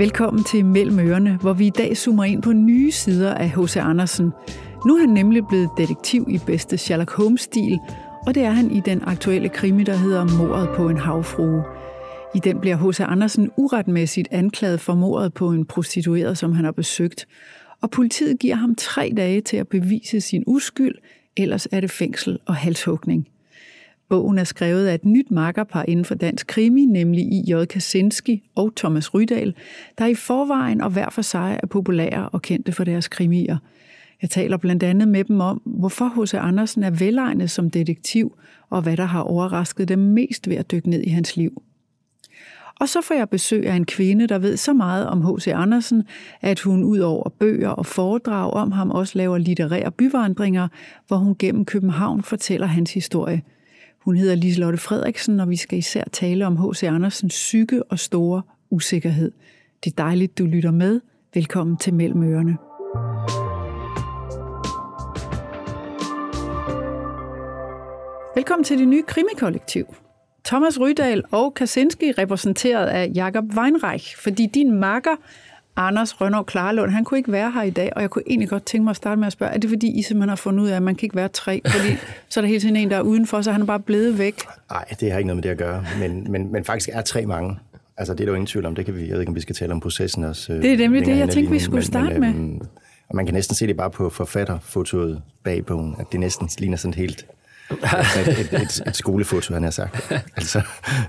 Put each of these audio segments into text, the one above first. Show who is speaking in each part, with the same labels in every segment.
Speaker 1: Velkommen til Mellem Ørerne, hvor vi i dag zoomer ind på nye sider af H.C. Andersen. Nu er han nemlig blevet detektiv i bedste Sherlock Holmes-stil, og det er han i den aktuelle krimi, der hedder Mordet på en havfrue. I den bliver H.C. Andersen uretmæssigt anklaget for mordet på en prostitueret, som han har besøgt. Og politiet giver ham tre dage til at bevise sin uskyld, ellers er det fængsel og halshugning. Bogen er skrevet af et nyt makkerpar inden for dansk krimi, nemlig I.J. Kaczynski og Thomas Rydal, der i forvejen og hver for sig er populære og kendte for deres krimier. Jeg taler blandt andet med dem om, hvorfor H.C. Andersen er velegnet som detektiv, og hvad der har overrasket dem mest ved at dykke ned i hans liv. Og så får jeg besøg af en kvinde, der ved så meget om H.C. Andersen, at hun ud over bøger og foredrag om ham også laver litterære byvandringer, hvor hun gennem København fortæller hans historie – hun hedder Liselotte Frederiksen, og vi skal især tale om H.C. Andersens syge og store usikkerhed. Det er dejligt, du lytter med. Velkommen til Mellem Ørerne. Velkommen til det nye krimikollektiv. Thomas Rydal og Kaczynski repræsenteret af Jakob Weinreich, fordi din makker Anders Rønner Klarlund, han kunne ikke være her i dag, og jeg kunne egentlig godt tænke mig at starte med at spørge, er det fordi, I simpelthen har fundet ud af, at man kan ikke være tre? Fordi så er der hele tiden en, der er udenfor, så han er bare blevet væk.
Speaker 2: Nej, det har ikke noget med det at gøre, men, men, men faktisk er tre mange. Altså, det er der jo ingen tvivl om. Det kan vi, jeg ved ikke, om vi skal tale om processen også.
Speaker 1: Det er nemlig det, jeg tænkte, vi skulle starte men, med. Men,
Speaker 2: og man kan næsten se det bare på forfatterfotoet bag bogen, at det næsten ligner sådan helt et, et, et, et skolefoto, han har sagt. Altså,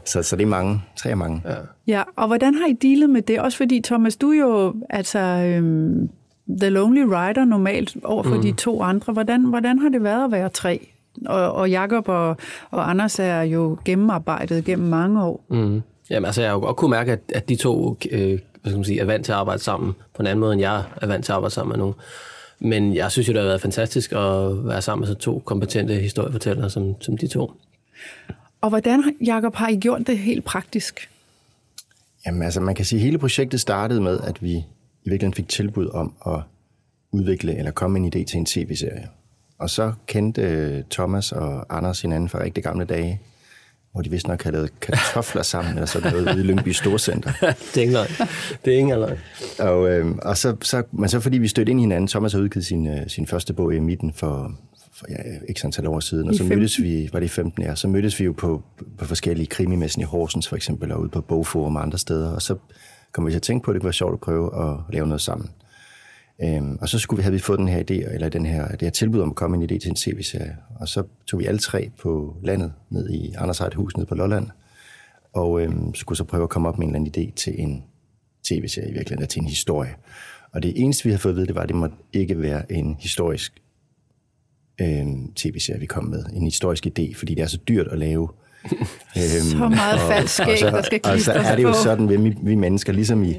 Speaker 2: så, så det er mange. Tre er mange.
Speaker 1: Ja. ja, og hvordan har I dealet med det? Også fordi, Thomas, du er jo altså øhm, the lonely rider normalt over for mm. de to andre. Hvordan, hvordan har det været at være tre? Og, og Jakob og, og Anders er jo gennemarbejdet gennem mange år.
Speaker 3: Mm. Jamen altså, jeg har jo godt kunne mærke, at, at de to øh, hvad skal man sige, er vant til at arbejde sammen på en anden måde, end jeg er vant til at arbejde sammen med nogen. Men jeg synes jo, det har været fantastisk at være sammen med så to kompetente historiefortællere som, som de to.
Speaker 1: Og hvordan, Jacob, har I gjort det helt praktisk?
Speaker 2: Jamen altså, man kan sige, at hele projektet startede med, at vi i virkeligheden fik tilbud om at udvikle eller komme en idé til en tv-serie. Og så kendte Thomas og Anders hinanden fra rigtig gamle dage, hvor de vist nok havde lavet kartofler sammen, eller sådan noget, ude i Lyngby Storcenter.
Speaker 3: det er ikke løgn. Det er ikke løgn.
Speaker 2: Og, øh, og så, så, men så fordi vi stødte ind i hinanden, Thomas har udgivet sin, øh, sin første bog i midten for, for ja, ikke sådan år siden, og så mødtes vi, var det i 15 år, så mødtes vi jo på, på forskellige krimimessen i Horsens for eksempel, og ude på Bogforum og andre steder, og så kom vi til at tænke på, at det kunne være sjovt at prøve at lave noget sammen. Øhm, og så skulle vi, have vi fået den her idé, eller den her, det her tilbud om at komme en idé til en tv-serie. Og så tog vi alle tre på landet, ned i Anders eget hus nede på Lolland, og øhm, skulle så prøve at komme op med en eller anden idé til en tv-serie i virkeligheden, til en historie. Og det eneste, vi havde fået at vide, det var, at det måtte ikke være en historisk øhm, tv-serie, vi kom med. En historisk idé, fordi det er så dyrt at lave
Speaker 1: så meget falsk skæg, der skal
Speaker 2: Og så er det jo sådan, at vi, vi mennesker, ligesom i,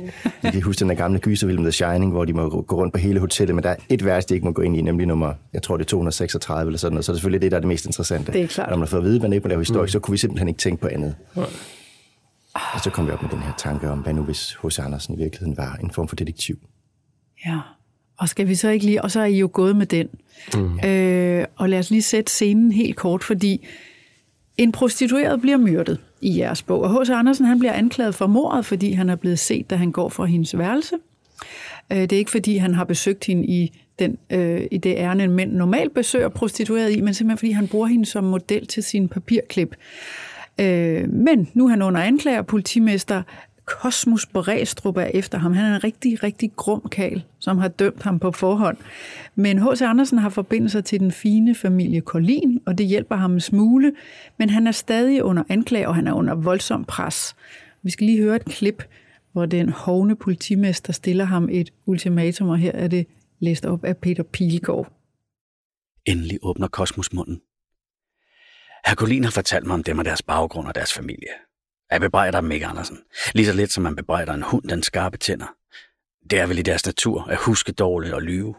Speaker 2: I kan huske den der gamle gyserfilm The Shining, hvor de må gå rundt på hele hotellet, men der er et værelse, de ikke må gå ind i, nemlig nummer, jeg tror det er 236 eller sådan noget, så er det selvfølgelig det, der er det mest interessante.
Speaker 1: Det er klart.
Speaker 2: Når man får at vide, at man ikke må lave historie, mm. så kunne vi simpelthen ikke tænke på andet. Mm. Og så kom vi op med den her tanke om, hvad nu hvis H.C. Andersen i virkeligheden var en form for detektiv.
Speaker 1: Ja, og skal vi så ikke lige, og så er I jo gået med den. Mm. Øh, og lad os lige sætte scenen helt kort, fordi en prostitueret bliver myrdet i jeres bog, og H.C. Andersen han bliver anklaget for mordet, fordi han er blevet set, da han går fra hendes værelse. Øh, det er ikke, fordi han har besøgt hende i, den, øh, i det ærne, en mænd normalt besøger prostitueret i, men simpelthen fordi han bruger hende som model til sin papirklip. Øh, men nu er han under anklager, politimester Kosmos Bræstrup er efter ham. Han er en rigtig, rigtig grum kal, som har dømt ham på forhånd. Men H.C. Andersen har forbindelser til den fine familie Kolin, og det hjælper ham en smule, men han er stadig under anklage, og han er under voldsom pres. Vi skal lige høre et klip, hvor den hovne politimester stiller ham et ultimatum, og her er det læst op af Peter Pilgaard.
Speaker 4: Endelig åbner Kosmos munden. Herr Kolin har fortalt mig om dem og deres baggrund og deres familie. Jeg bebrejder dem ikke, Andersen. Lige så lidt som man bebrejder en hund den skarpe tænder. Det er vel i deres natur at huske dårligt og lyve.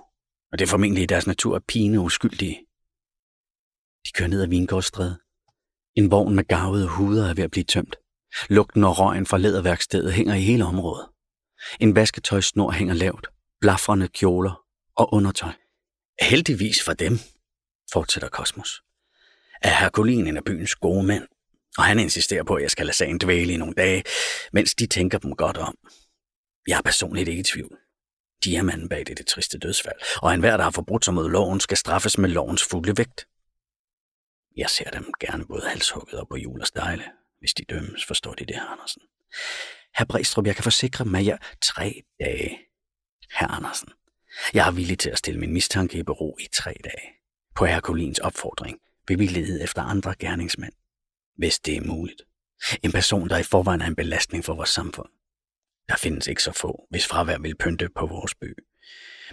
Speaker 4: Og det er formentlig i deres natur at pine uskyldige. De kører ned ad Vingårdstræde. En vogn med gavede huder er ved at blive tømt. Lugten og røgen fra læderværkstedet hænger i hele området. En vasketøjsnor hænger lavt. Blafrende kjoler og undertøj. Heldigvis for dem, fortsætter Kosmos, er Herkulin en af byens gode mænd. Og han insisterer på, at jeg skal lade sagen dvæle i nogle dage, mens de tænker dem godt om. Jeg er personligt ikke i tvivl. De er manden bag det, det triste dødsfald, og enhver, der har forbrudt sig mod loven, skal straffes med lovens fulde vægt. Jeg ser dem gerne både halshugget og på jul og stejle, hvis de dømmes, forstår de det, Andersen. Herr Brestrup, jeg kan forsikre mig, jer tre dage. Herr Andersen, jeg er villig til at stille min mistanke i bero i tre dage. På herr Kolins opfordring vil vi lede efter andre gerningsmænd, hvis det er muligt. En person, der i forvejen er en belastning for vores samfund. Der findes ikke så få, hvis fravær vil pynte på vores by.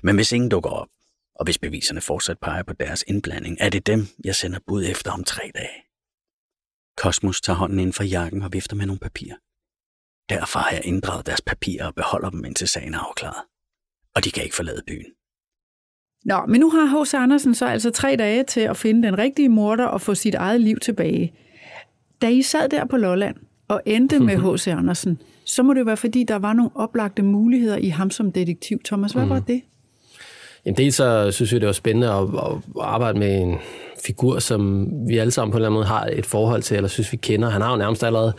Speaker 4: Men hvis ingen dukker op, og hvis beviserne fortsat peger på deres indblanding, er det dem, jeg sender bud efter om tre dage. Kosmos tager hånden ind fra jakken og vifter med nogle papirer. Derfor har jeg inddraget deres papirer og beholder dem, indtil sagen er afklaret. Og de kan ikke forlade byen.
Speaker 1: Nå, men nu har H.C. Andersen så altså tre dage til at finde den rigtige morder og få sit eget liv tilbage. Da I sad der på Lolland og endte med H.C. Andersen, så må det være, fordi der var nogle oplagte muligheder i ham som detektiv. Thomas, hvad mm. var det?
Speaker 3: Jamen dels så synes jeg, det var spændende at, at arbejde med en figur, som vi alle sammen på en eller anden måde har et forhold til, eller synes vi kender. Han har jo nærmest allerede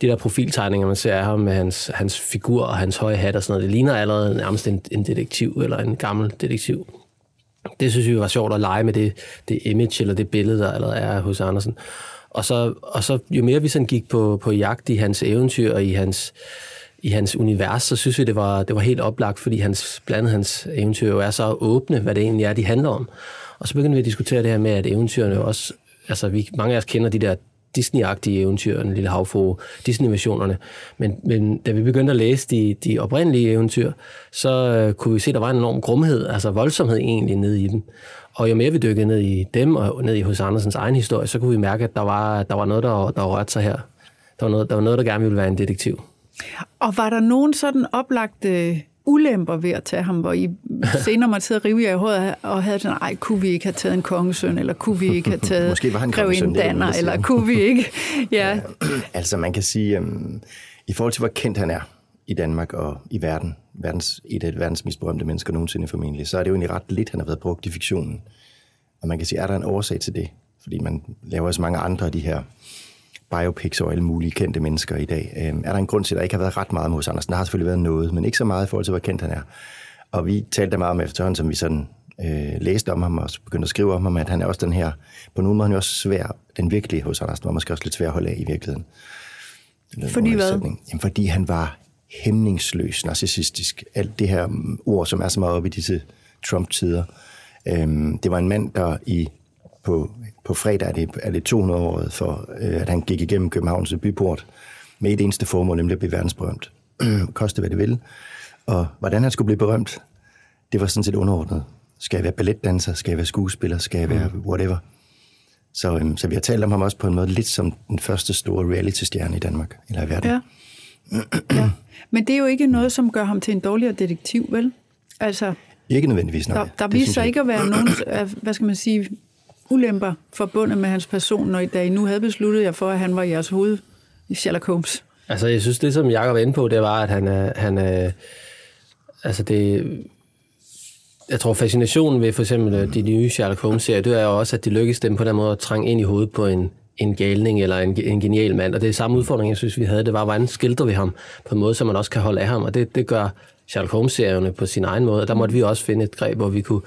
Speaker 3: de der profiltegninger, man ser af ham med hans, hans figur og hans høje hat og sådan noget. Det ligner allerede nærmest en, en detektiv, eller en gammel detektiv. Det synes vi var sjovt at lege med det, det image, eller det billede, der allerede er hos Andersen. Og så, og så jo mere vi sådan gik på, på jagt i hans eventyr og i hans, i hans univers, så synes vi, det var, det var helt oplagt, fordi hans, blandt hans eventyr jo er så åbne, hvad det egentlig er, de handler om. Og så begyndte vi at diskutere det her med, at eventyrene også, altså vi, mange af os kender de der Disney-agtige eventyr, den lille havfru, Disney-versionerne. Men, men da vi begyndte at læse de, de oprindelige eventyr, så øh, kunne vi se, at der var en enorm grumhed, altså voldsomhed egentlig nede i dem. Og jo mere vi dykkede ned i dem og ned i hos Andersens egen historie, så kunne vi mærke, at der var, der var noget, der, der rørte sig her. Der var, noget, der var noget, der gerne ville være en detektiv.
Speaker 1: Og var der nogen sådan oplagte ulemper ved at tage ham, hvor I senere måtte sidde og rive jer i håret og havde sådan, ej, kunne vi ikke have taget en kongesøn, eller kunne vi ikke have taget Måske var han grevinde Danner, eller kunne vi ikke? Ja. ja.
Speaker 2: Altså man kan sige, um, i forhold til hvor kendt han er i Danmark og i verden, verdens, et af verdens mest berømte mennesker nogensinde formentlig, så er det jo egentlig ret lidt, han har været brugt i fiktionen. Og man kan sige, er der en årsag til det? Fordi man laver så mange andre af de her biopics og alle mulige kendte mennesker i dag. Øh, er der en grund til, at der ikke har været ret meget med hos Andersen? Der har selvfølgelig været noget, men ikke så meget i forhold til, hvor kendt han er. Og vi talte meget om efterhånden, som vi sådan øh, læste om ham og begyndte at skrive om ham, at han er også den her, på nogen måde han er også svær, den virkelige hos Andersen, var måske også lidt svær at holde af i virkeligheden.
Speaker 1: Fordi hvad?
Speaker 2: Jamen, fordi han var hæmningsløs, narcissistisk. Alt det her ord, som er så meget oppe i disse Trump-tider. Øhm, det var en mand, der i på, på fredag er det, er det 200 år for, øh, at han gik igennem Københavns byport med et eneste formål, nemlig at blive verdensberømt. Koste hvad det ville. Og hvordan han skulle blive berømt, det var sådan set underordnet. Skal jeg være balletdanser? Skal jeg være skuespiller? Skal jeg være mm. whatever? Så, øhm, så vi har talt om ham også på en måde lidt som den første store reality-stjerne i Danmark, eller i verden.
Speaker 1: Ja. Ja. Men det er jo ikke noget, som gør ham til en dårligere detektiv, vel? Altså,
Speaker 2: ikke nødvendigvis, nej.
Speaker 1: Der, der viser sig ikke at være nogen, hvad skal man sige, ulemper forbundet med hans person, når I, da I nu havde besluttet jer for, at han var jeres hoved i Sherlock Holmes?
Speaker 3: Altså, jeg synes, det som Jacob er inde på, det var, at han er, han er altså det, jeg tror, fascinationen ved for eksempel øh, de nye Sherlock Holmes-serier, det er jo også, at de lykkes dem på den måde at trænge ind i hovedet på en, en galning eller en, en genial mand. Og det er samme udfordring, jeg synes, vi havde. Det var, hvordan skildrer vi ham på en måde, så man også kan holde af ham. Og det, det gør Sherlock Holmes-serierne på sin egen måde. Der måtte vi også finde et greb, hvor vi kunne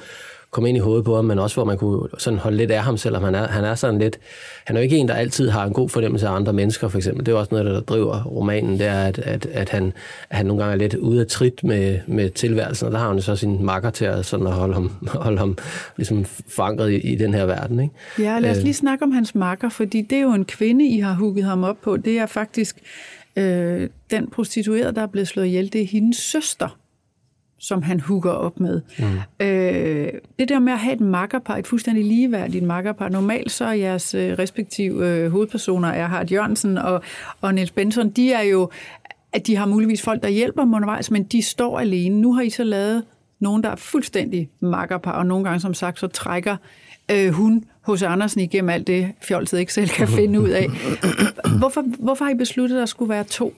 Speaker 3: komme ind i hovedet på ham, men også hvor man kunne sådan holde lidt af ham, selvom han er, han er sådan lidt... Han er jo ikke en, der altid har en god fornemmelse af andre mennesker, for eksempel. Det er også noget, der driver romanen, det er, at, at, at, han, at han nogle gange er lidt ude af trit med, med tilværelsen, og der har han så sin makker til at, sådan at holde ham, holde ham ligesom forankret i, i den her verden. Ikke?
Speaker 1: Ja, lad os øh. lige snakke om hans makker, fordi det er jo en kvinde, I har hugget ham op på. Det er faktisk øh, den prostituerede, der er blevet slået ihjel. Det er hendes søster som han hugger op med. Mm. Øh, det der med at have et makkerpar, et fuldstændig ligeværdigt makkerpar. Normalt så er jeres øh, respektive øh, hovedpersoner, er Hart Jørgensen og, og Niels Benson, de er jo, at de har muligvis folk, der hjælper dem undervejs, men de står alene. Nu har I så lavet nogen, der er fuldstændig makkerpar, og nogle gange, som sagt, så trækker øh, hun hos Andersen igennem alt det, fjolset ikke selv kan finde ud af. Hvorfor, hvorfor har I besluttet, at der skulle være to?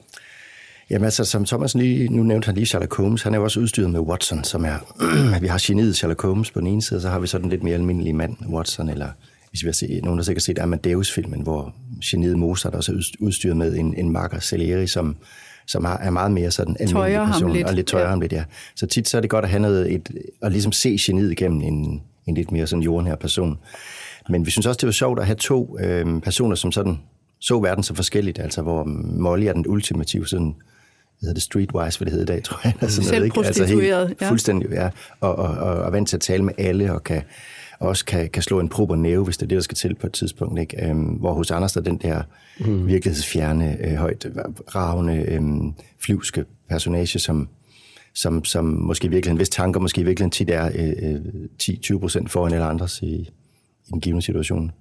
Speaker 2: Jamen altså, som Thomas lige, nu nævnte han lige Sherlock Holmes, han er jo også udstyret med Watson, som er, vi har geniet Sherlock Holmes på den ene side, så har vi så den lidt mere almindelige mand, Watson, eller hvis vi har set, nogen, der sikkert set Amadeus-filmen, hvor geniet Mozart også er udstyret med en, en marker, Salieri, som, som er meget mere sådan
Speaker 1: almindelig person, lidt.
Speaker 2: og lidt tøjer ja. ham lidt, ja. Så tit så er det godt at have noget, et, at ligesom se geniet igennem en, en lidt mere sådan jorden her person. Men vi synes også, det var sjovt at have to øh, personer, som sådan så verden så forskelligt, altså hvor Molly er den ultimative sådan hedder det, streetwise, hvad det hedder i dag, tror jeg.
Speaker 1: Altså noget, ikke? Altså helt, ja.
Speaker 2: Fuldstændig, ja. Og, og, og, og vant til at tale med alle, og kan, også kan, kan slå en prober næve, hvis det er det, der skal til på et tidspunkt. Ikke? Øhm, hvor hos Anders er den der mm. virkelighedsfjerne, øh, højt ravende, øh, flyvske personage, som, som, som måske i virkeligheden, hvis tanker måske i virkeligheden tit er øh, 10-20 øh, procent foran eller andres i, i den givende situation.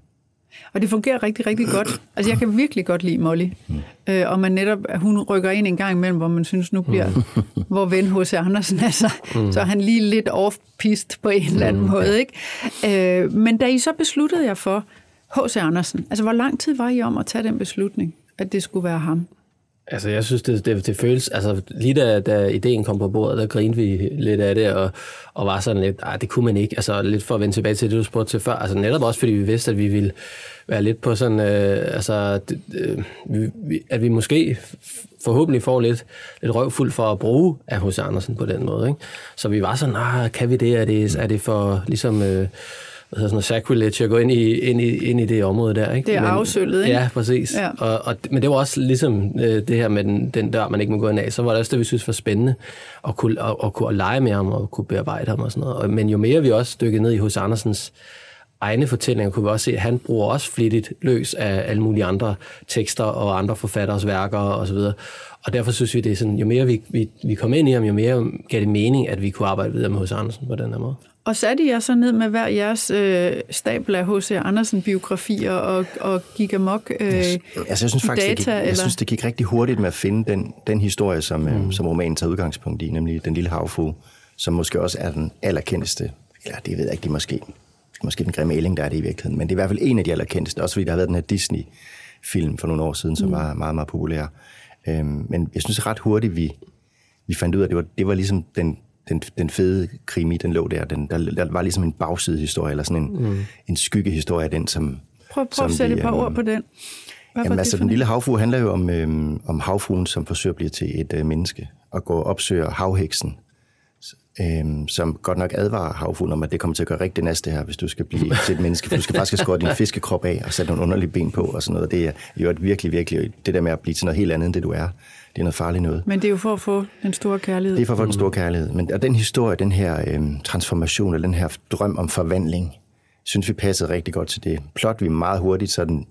Speaker 1: Og det fungerer rigtig, rigtig godt. Altså, jeg kan virkelig godt lide Molly. Øh, og man netop, hun rykker ind en gang imellem, hvor man synes, nu bliver mm. hvor ven H.C. Andersen, altså, mm. så er han lige lidt off-pist på en eller anden mm. måde. Ikke? Øh, men da I så besluttede jeg for H.C. Andersen, altså hvor lang tid var I om at tage den beslutning, at det skulle være ham?
Speaker 3: Altså, jeg synes, det, det, det føles... Altså, lige da, da ideen kom på bordet, der grinede vi lidt af det, og, og var sådan lidt, nej, det kunne man ikke. Altså, lidt for at vende tilbage til det, du spurgte til før. Altså, netop også, fordi vi vidste, at vi ville være lidt på sådan... Øh, altså, det, øh, vi, at vi måske forhåbentlig får lidt, lidt røvfuld for at bruge af hos Andersen på den måde. Ikke? Så vi var sådan, ah, kan vi det? Er det, er det for ligesom... Øh, hvad hedder sådan noget, sacrilege at gå ind i, ind i, ind i det område der. Ikke?
Speaker 1: Det er afsøllet, ikke?
Speaker 3: Ja, præcis. Ja. Og, og, men det var også ligesom øh, det her med den, den dør, man ikke må gå ind af, så var det også det, vi synes var spændende, at kunne, at, at kunne lege med ham og kunne bearbejde ham og sådan noget. Og, men jo mere vi også dykkede ned i hos Andersens egne fortællinger, kunne vi også se, at han bruger også flittigt løs af alle mulige andre tekster og andre forfatteres værker og så videre. Og derfor synes vi, det er sådan, jo mere vi, vi, vi kom ind i ham, jo mere gav det mening, at vi kunne arbejde videre med hos Andersen på den her måde.
Speaker 1: Og satte I jer så ned med hver jeres øh, stabel af H.C. Andersen-biografier og, og gik amok øh, altså,
Speaker 2: jeg synes faktisk, data? Det gik, jeg eller? synes, det gik rigtig hurtigt med at finde den, den historie, som, øh, mm. øh, som romanen tager udgangspunkt i, nemlig Den Lille Havfru, som måske også er den allerkendeste, eller det ved jeg ikke, det er måske, måske den grimme ælling, der er det i virkeligheden, men det er i hvert fald en af de allerkendeste, også fordi der har været den her Disney-film for nogle år siden, som mm. var meget, meget populær. Øhm, men jeg synes ret hurtigt, vi, vi fandt ud af, at det var, det var ligesom den, den, den fede krimi, den lå der. Den, der, der var ligesom en bagsidehistorie, eller sådan en, mm. en skyggehistorie af den, som...
Speaker 1: Prøv, prøv at sætte et par ord på den.
Speaker 2: Hvad jamen, altså, den lille havfru handler jo om, øhm, om havfruen, som forsøger at blive til et øh, menneske, og går og opsøger havheksen, øhm, som godt nok advarer havfruen om, at det kommer til at gøre rigtig næste her, hvis du skal blive til et menneske, for du skal faktisk skåre din fiskekrop af og sætte nogle underlige ben på og sådan noget. Det er jo et virkelig, virkelig, det der med at blive til noget helt andet, end det du er det er noget farligt noget.
Speaker 1: Men det er jo for at få den store kærlighed.
Speaker 2: Det er for at få den store kærlighed. Men og den historie, den her øh, transformation, eller den her drøm om forvandling, synes vi passede rigtig godt til det. Plot vi meget hurtigt sådan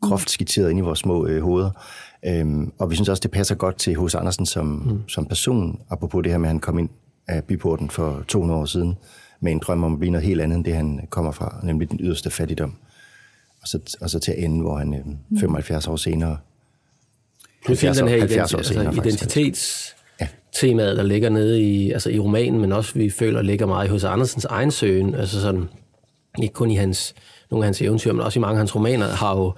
Speaker 2: groft skitseret ind i vores små øh, hoveder. Øhm, og vi synes også, det passer godt til H.C. Andersen som, mm. som person, apropos det her med, at han kom ind af byporten for 200 år siden, med en drøm om at blive noget helt andet end det, han kommer fra, nemlig den yderste fattigdom. Og så, og så til ende, hvor han øh, 75 år senere
Speaker 3: Plus hele den her identi- altså, identitetstemaet, der ligger nede i, altså i romanen, men også vi føler ligger meget hos Andersens egen søgen. Altså sådan, ikke kun i hans, nogle af hans eventyr, men også i mange af hans romaner, har jo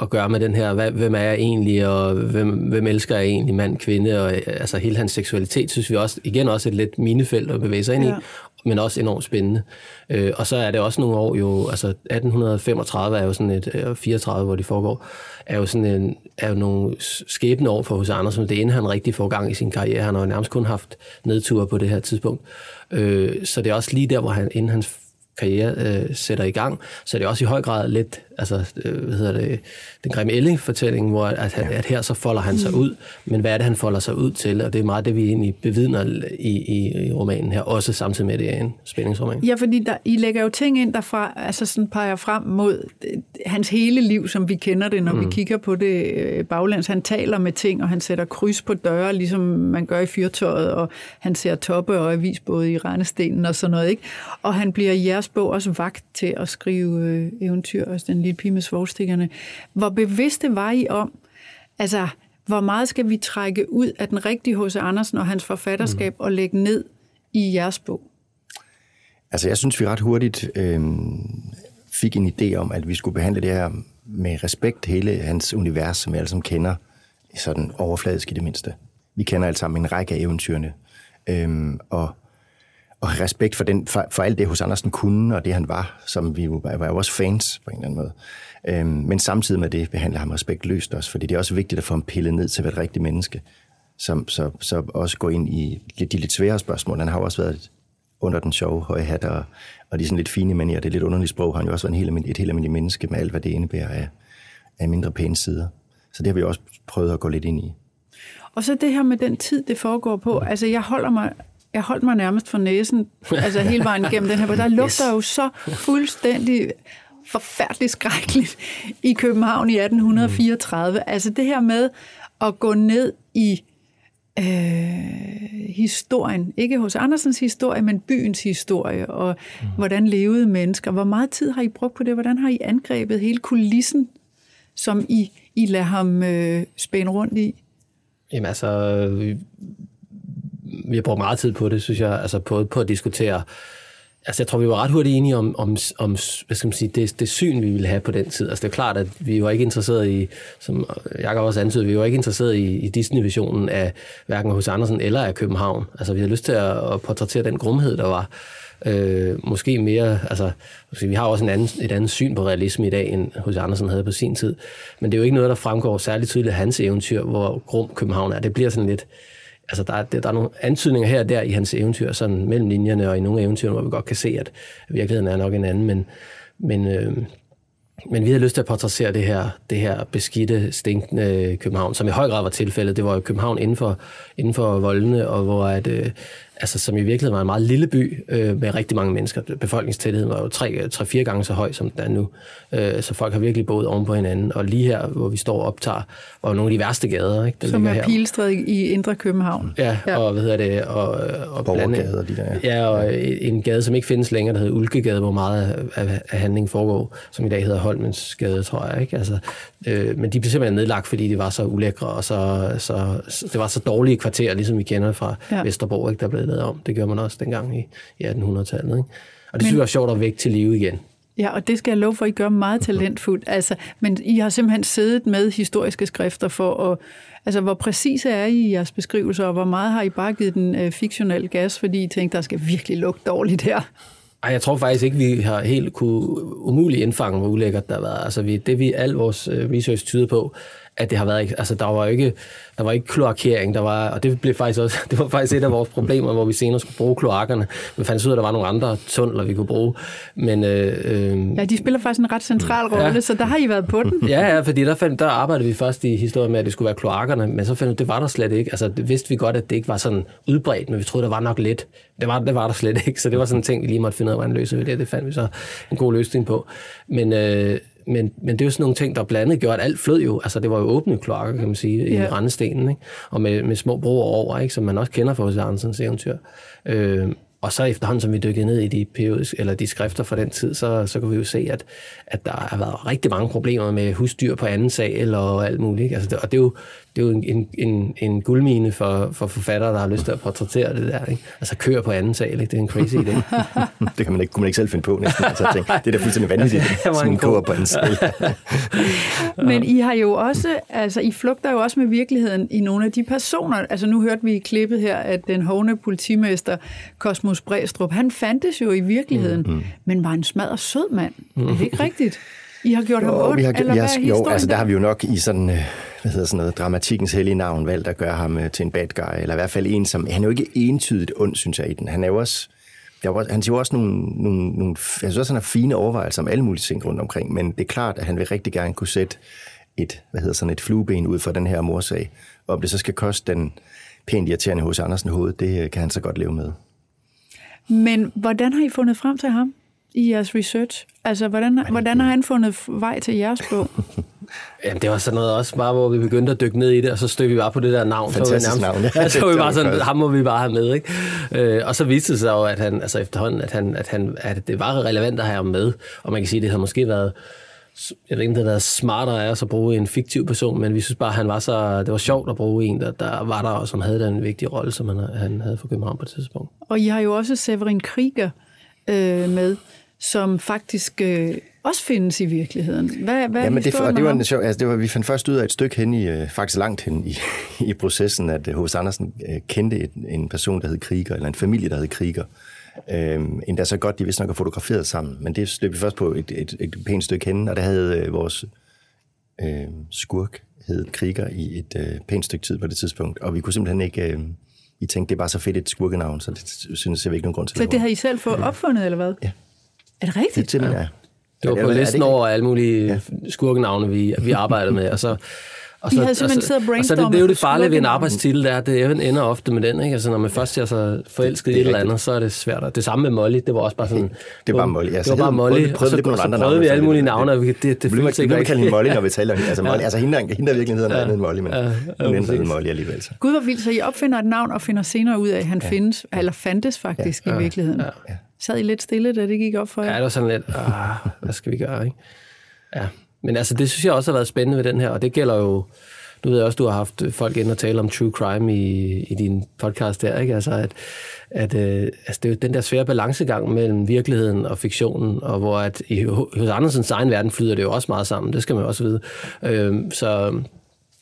Speaker 3: at gøre med den her, hvad, hvem er jeg egentlig, og hvem, hvem elsker jeg egentlig, mand, kvinde, og altså hele hans seksualitet, synes vi også, igen også et lidt minefelt at bevæge sig ind ja. i, men også enormt spændende. Øh, og så er det også nogle år jo, altså 1835 er jo sådan et, øh, 34, hvor de foregår, er jo sådan en, er jo nogle skæbne år for hos Andersen. Det er inden han rigtig får gang i sin karriere. Han har jo nærmest kun haft nedture på det her tidspunkt. Øh, så det er også lige der, hvor han, inden hans karriere øh, sætter i gang, så det er også i høj grad lidt, altså, øh, hvad hedder det, den grimme Elling-fortælling, hvor at, at, at her så folder han sig ud, men hvad er det, han folder sig ud til? Og det er meget det, vi egentlig bevidner i, i, i romanen her, også samtidig med, at det er en spændingsroman.
Speaker 1: Ja, fordi der, I lægger jo ting ind derfra, altså sådan peger frem mod øh, hans hele liv, som vi kender det, når mm. vi kigger på det øh, baglands. Han taler med ting, og han sætter kryds på døre, ligesom man gør i fyrtøjet, og han ser toppe og avisbåde i Randestenen og sådan noget, ikke? Og han bliver i jeres bog også vagt til at skrive eventyr, også den lille pige med svogstikkerne. Hvor bevidste var I om, altså, hvor meget skal vi trække ud af den rigtige H.C. Andersen og hans forfatterskab mm. og lægge ned i jeres bog?
Speaker 2: Altså, jeg synes, vi ret hurtigt øh, fik en idé om, at vi skulle behandle det her med respekt hele hans univers, som vi alle sammen kender, sådan overfladisk i det mindste. Vi kender alle sammen en række af eventyrene. Øhm, og og respekt for, den, for, for alt det, hos Andersen kunne, og det han var, som vi var, var jo også fans på en eller anden måde. Øhm, men samtidig med det behandler ham respektløst også, fordi det er også vigtigt at få ham pillet ned til at være et rigtigt menneske. som så, så også går ind i de lidt svære spørgsmål. Han har også været under den sjove høje hat, og, og de sådan lidt fine manier, det er lidt underlige sprog, har han jo også været en helt, et helt almindeligt menneske med alt, hvad det indebærer af, af mindre pæne sider. Så det har vi også prøvet at gå lidt ind i.
Speaker 1: Og så det her med den tid, det foregår på. Altså, jeg holder mig jeg holdt mig nærmest for næsen, altså hele vejen gennem den her, for der lugter yes. jo så fuldstændig forfærdeligt skrækkeligt i København i 1834. Mm. Altså det her med at gå ned i øh, historien, ikke hos Andersens historie, men byens historie, og mm. hvordan levede mennesker. Hvor meget tid har I brugt på det? Hvordan har I angrebet hele kulissen, som I, I lader ham øh, spænde rundt i?
Speaker 3: Jamen altså, vi, har brugt meget tid på det, synes jeg, altså på, på at diskutere Altså, jeg tror, vi var ret hurtigt enige om, om, om hvad skal man sige, det, det syn, vi ville have på den tid. Altså, det er klart, at vi var ikke interesseret i, som Jakob også antydede, vi var ikke interesseret i, i Disney-visionen af hverken hos Andersen eller af København. Altså, vi havde lyst til at, at portrættere den grumhed, der var. Øh, måske mere, altså, vi har også en anden, et andet syn på realisme i dag, end hos Andersen havde på sin tid. Men det er jo ikke noget, der fremgår særligt tydeligt af hans eventyr, hvor grum København er. Det bliver sådan lidt, altså der, er, der er nogle antydninger her og der i hans eventyr, sådan mellem linjerne og i nogle eventyr, hvor vi godt kan se, at virkeligheden er nok en anden, men, men, øh, men vi havde lyst til at portrættere det her, det her beskidte, stinkende København, som i høj grad var tilfældet. Det var jo København inden for, inden for voldene, og hvor at, øh, altså, som i virkeligheden var en meget lille by øh, med rigtig mange mennesker. Befolkningstætheden var jo tre-fire gange så høj, som den er nu. Øh, så folk har virkelig boet oven på hinanden. Og lige her, hvor vi står og optager, var jo nogle af de værste gader. Ikke,
Speaker 1: der som er Pilestræd i Indre København.
Speaker 3: Ja, ja, og hvad hedder det? Og, og
Speaker 2: Borgergader, de der.
Speaker 3: Ja, ja og en gade, som ikke findes længere, der hedder Ulkegade, hvor meget af, af handlingen foregår, som i dag hedder Holmens Gade, tror jeg. Ikke? Altså, øh, men de blev simpelthen nedlagt, fordi de var så ulækre, og så, så, det var så dårlige kvarterer, ligesom vi kender fra ja. Vesterborg, ikke? der blev lavet om. Det gjorde man også dengang i, i 1800-tallet. Ikke? Og det men, synes jeg var sjovt at vække til live igen.
Speaker 1: Ja, og det skal jeg love for, at I gør meget talentfuldt. Altså, men I har simpelthen siddet med historiske skrifter for at... Altså, hvor præcise er I i jeres beskrivelser, og hvor meget har I bare givet den øh, fiktionel gas, fordi I tænkte, der skal virkelig lugte dårligt her?
Speaker 3: Ej, jeg tror faktisk ikke, vi har helt kunne umuligt indfange, hvor ulækkert der været. Altså, vi, det vi al vores øh, research tyder på, at det har været, altså der var ikke, der var ikke kloakering, der var, og det blev faktisk også, det var faktisk et af vores problemer, hvor vi senere skulle bruge kloakkerne. Vi fandt ud af, at der var nogle andre tunneler, vi kunne bruge. Men, øh,
Speaker 1: øh, ja, de spiller faktisk en ret central rolle, ja. så der har I været på den.
Speaker 3: ja, ja, fordi der, fandt, der arbejdede vi først i historien med, at det skulle være kloakkerne, men så fandt vi, det var der slet ikke. Altså, det vidste vi godt, at det ikke var sådan udbredt, men vi troede, der var nok lidt. Det var, det var der slet ikke, så det var sådan en ting, vi lige måtte finde ud af, hvordan løse det. Det fandt vi så en god løsning på. Men, øh, men, men det er jo sådan nogle ting, der blandt andet gjorde, at alt flød jo. Altså, det var jo åbne kloakker, kan man sige, i ja. rendestenen, ikke? Og med, med små broer over, ikke? Som man også kender fra hos Andersens eventyr. Øh, og så efterhånden, som vi dykkede ned i de, periodisk, eller de skrifter fra den tid, så, så kan vi jo se, at, at der har været rigtig mange problemer med husdyr på anden sag eller alt muligt. Ikke? Altså det, og det er jo, det er jo en, en, en guldmine for, for forfattere, der har lyst til at portrættere det der. Ikke? Altså kør på anden sal, ikke? det er en crazy idé.
Speaker 2: det kan man ikke, kunne man ikke selv finde på næsten. Altså, tænke, det er da fuldstændig vanvittigt, som en kører på anden sal.
Speaker 1: Men I har jo også, altså I flugter jo også med virkeligheden i nogle af de personer. Altså nu hørte vi i klippet her, at den hovne politimester Cosmos Bræstrup, han fandtes jo i virkeligheden, mm-hmm. men var en smadret sød mand. Mm. Er det ikke rigtigt? I har gjort jo, ham ondt, vi har, eller hvad er
Speaker 2: Jo, altså der har vi jo nok i sådan, øh, hvad hedder sådan noget, dramatikkens hellige navn valgt at gøre ham øh, til en bad guy, eller i hvert fald en, som, han er jo ikke entydigt ond, synes jeg, i den. Han er jo også, der var, han siger også nogle, nogle, nogle, jeg synes også, han har fine overvejelser om alle mulige ting rundt omkring, men det er klart, at han vil rigtig gerne kunne sætte et, hvad hedder sådan et flueben ud for den her morsag. Og om det så skal koste den pænt irriterende hos Andersen hoved, det øh, kan han så godt leve med.
Speaker 1: Men hvordan har I fundet frem til ham? I jeres research? Altså, hvordan, hvordan har han fundet vej til jeres bog?
Speaker 3: Jamen, det var sådan noget også bare, hvor vi begyndte at dykke ned i det, og så stod vi bare på det der navn.
Speaker 2: Fantastisk så vi nærmest,
Speaker 3: navn. Ja, så var vi bare sådan, ham må vi bare have med, ikke? Øh, og så viste det sig jo, at han, altså efterhånden, at, han, at, han, at det var relevant at have ham med, og man kan sige, at det havde måske været jeg ved ikke, det der smartere af os at bruge en fiktiv person, men vi synes bare, at han var så, det var sjovt at bruge en, der, der var der, og som havde den vigtige rolle, som han, han havde for København på et tidspunkt.
Speaker 1: Og I har jo også Severin Krieger øh, med, som faktisk øh, også findes i virkeligheden. Hvad, hvad
Speaker 2: ja, men det, det var en sjov, altså det var, vi fandt først ud af et stykke hen i, øh, faktisk langt hen i, i processen, at H.C. Andersen øh, kendte et, en person, der hed Kriger, eller en familie, der hed Kriger. Øhm, endda så godt, de vidste nok har fotograferet sammen. Men det stødte vi først på et, et, et pænt stykke hen, og der havde øh, vores øh, skurk hed Kriger i et øh, pænt stykke tid på det tidspunkt, og vi kunne simpelthen ikke... Øh, vi tænkte, det er bare så fedt et skurkenavn, så det synes jeg ikke nogen grund til
Speaker 1: Så det har I selv fået opfundet, eller hvad?
Speaker 2: Ja.
Speaker 1: Er det rigtigt?
Speaker 2: Det, simpelthen, ja.
Speaker 3: Det var på listen over alle mulige ja. skurkenavne, vi, vi arbejdede med, og så
Speaker 1: og så, havde simpelthen siddet og
Speaker 3: og så det, det er jo det farlige ved en arbejdstitel, der, det ender ofte med den. Ikke? Altså, når man først er så forelsket i et eller andet, så er det svært. Det samme med Molly, det var også bare sådan...
Speaker 2: Det var bare Molly.
Speaker 3: Altså, det var bare Molly, prøvede,
Speaker 2: prøvede,
Speaker 3: og så, så, så prøvede vi alle mulige navne, og det, det, det
Speaker 2: føltes ikke rigtigt. Vi Molly, når vi taler om altså, Molly, altså hende, hende der virkelig hedder noget andet end Molly, men hun hedder Molly alligevel. Så.
Speaker 1: Gud, hvor vildt, så I opfinder et navn og finder senere ud af, at han findes, eller fandtes faktisk i virkeligheden. Sad I lidt stille, da det gik op for jer?
Speaker 3: Ja, det var sådan lidt, ah, hvad skal vi gøre, ikke? Ja, men altså, det synes jeg også har været spændende ved den her, og det gælder jo nu ved jeg også, du har haft folk ind og tale om true crime i, i din podcast der, ikke? Altså, at, at øh, altså, det er jo den der svære balancegang mellem virkeligheden og fiktionen, og hvor at i, hos Andersens egen verden flyder det jo også meget sammen, det skal man også vide. Øh, så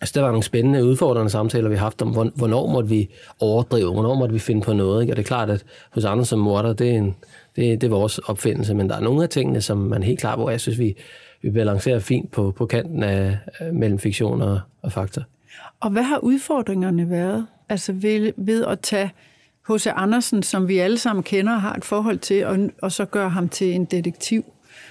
Speaker 3: Altså, der var nogle spændende, udfordrende samtaler, vi har haft om, hvornår måtte vi overdrive, hvornår måtte vi finde på noget. Ikke? Og det er klart, at hos andre som morder, det er, en, det, det er vores opfindelse, men der er nogle af tingene, som man helt klart, hvor jeg synes, vi, vi balancerer fint på, på kanten af, mellem fiktion og, og fakta.
Speaker 1: Og hvad har udfordringerne været? Altså ved, ved at tage H.C. Andersen, som vi alle sammen kender og har et forhold til, og, og så gøre ham til en detektiv.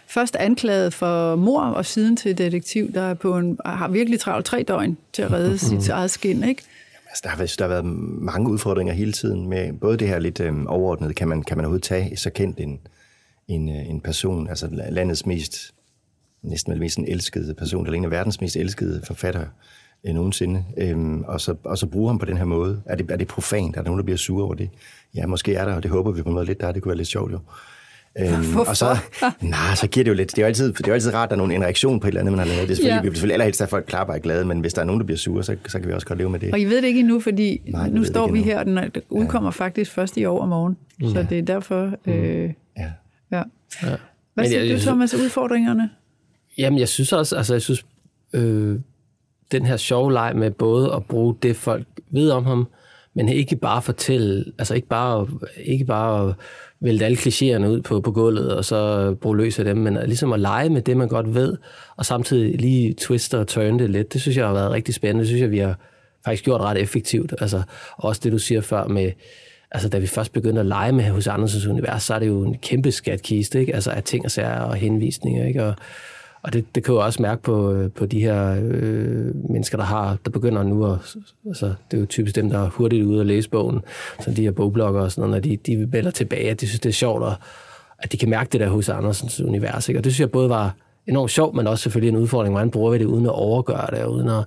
Speaker 1: Først anklaget for mor, og siden til detektiv, der er på en, har virkelig travlt tre døgn til at redde sit eget skin, ikke?
Speaker 2: Altså, der, har, der har været mange udfordringer hele tiden med både det her lidt øh, overordnede, kan man, kan man overhovedet tage så kendt en, en, øh, en person, altså landets mest næsten vel mest en elskede person, eller en af verdens mest elskede forfattere øh, nogensinde, øhm, og, så, og så bruge ham på den her måde. Er det, er det profant? Er der nogen, der bliver sure over det? Ja, måske er der, og det håber vi på noget lidt der. Det kunne være lidt sjovt jo.
Speaker 1: Øhm, og
Speaker 2: så, nej, så giver det jo lidt. Det er jo altid, det er jo altid rart, at der er nogen, en reaktion på et eller andet, man har lavet. Det er selvfølgelig, ja. vi vil selvfølgelig allerhelst, at folk klapper og glade, men hvis der er nogen, der bliver sure, så, så kan vi også godt leve med det.
Speaker 1: Og I ved det ikke endnu, fordi nej, nu står vi endnu. her, og den udkommer ja. faktisk først i år og morgen. Ja. Så det er derfor... Mm. Øh, ja. ja. ja. Hvad siger du, Thomas, udfordringerne?
Speaker 3: Jamen, jeg synes også, altså jeg synes, øh, den her sjove leg med både at bruge det, folk ved om ham, men ikke bare fortælle, altså ikke bare, ikke bare at vælte alle klichéerne ud på, på gulvet, og så bruge løs af dem, men ligesom at lege med det, man godt ved, og samtidig lige twiste og turn det lidt. Det synes jeg har været rigtig spændende. Det synes jeg, vi har faktisk gjort ret effektivt. Altså, også det, du siger før med, altså da vi først begyndte at lege med hos Andersens univers, så er det jo en kæmpe skatkiste, ikke? Altså af ting og sager og henvisninger, ikke? Og, og det, det kan jo også mærke på, øh, på de her øh, mennesker, der har, der begynder nu at, altså det er jo typisk dem, der er hurtigt ude og læse bogen, så de her bogblogger og sådan noget, når de, de vælger tilbage, at de synes, det er sjovt, og, at de kan mærke det der hos Andersens univers. Ikke? Og det synes jeg både var enormt sjovt, men også selvfølgelig en udfordring, hvordan bruger vi det uden at overgøre det, uden at,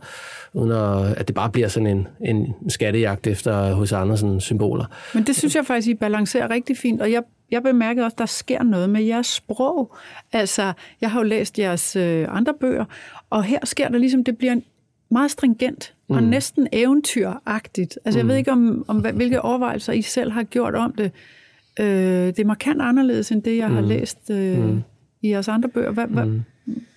Speaker 3: uden at, at det bare bliver sådan en, en skattejagt efter hos Andersen symboler.
Speaker 1: Men det synes jeg faktisk, I balancerer rigtig fint, og jeg jeg bemærkede også, at der sker noget med jeres sprog. Altså, jeg har jo læst jeres øh, andre bøger, og her sker der ligesom, det bliver meget stringent mm. og næsten eventyragtigt. Altså, jeg ved mm. ikke, om, om hvilke overvejelser I selv har gjort om det. Øh, det er markant anderledes, end det, jeg mm. har læst øh, mm. i jeres andre bøger. Hvad, mm.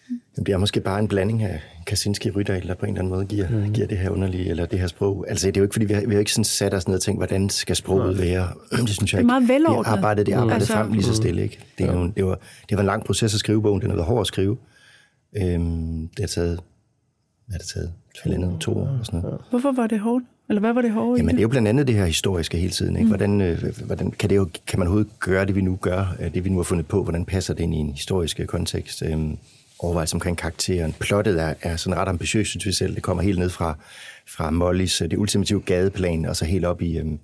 Speaker 1: Hvad,
Speaker 2: det er måske bare en blanding af Kaczynski Rydahl, der på en eller anden måde giver, mm. giver det her underlige, eller det her sprog. Altså, det er jo ikke, fordi vi har, vi har ikke sådan sat os ned og tænkt, hvordan skal sproget mm. være. Det synes jeg
Speaker 1: ikke. Det er meget velordnet.
Speaker 2: Det arbejdet, det arbejdet altså, frem lige så stille, ikke? Det, er jo, det, var, det var en lang proces at skrive bogen. Den har været hård at skrive. Øhm, det har taget, hvad har det taget? Halvandet, to år og sådan noget.
Speaker 1: Hvorfor var det hårdt? Eller hvad var det hårde
Speaker 2: Jamen, det er jo blandt andet det her historiske hele tiden. Ikke? Mm. Hvordan, øh, hvordan kan, det jo, kan man overhovedet gøre det, vi nu gør, øh, det vi nu har fundet på? Hvordan passer det ind i en historisk kontekst? Øhm, overvejelse omkring karakteren. Plottet er, er sådan ret ambitiøst, synes vi selv. Det kommer helt ned fra, fra Mollys, øh, det ultimative gadeplan, og så helt op i, øhm,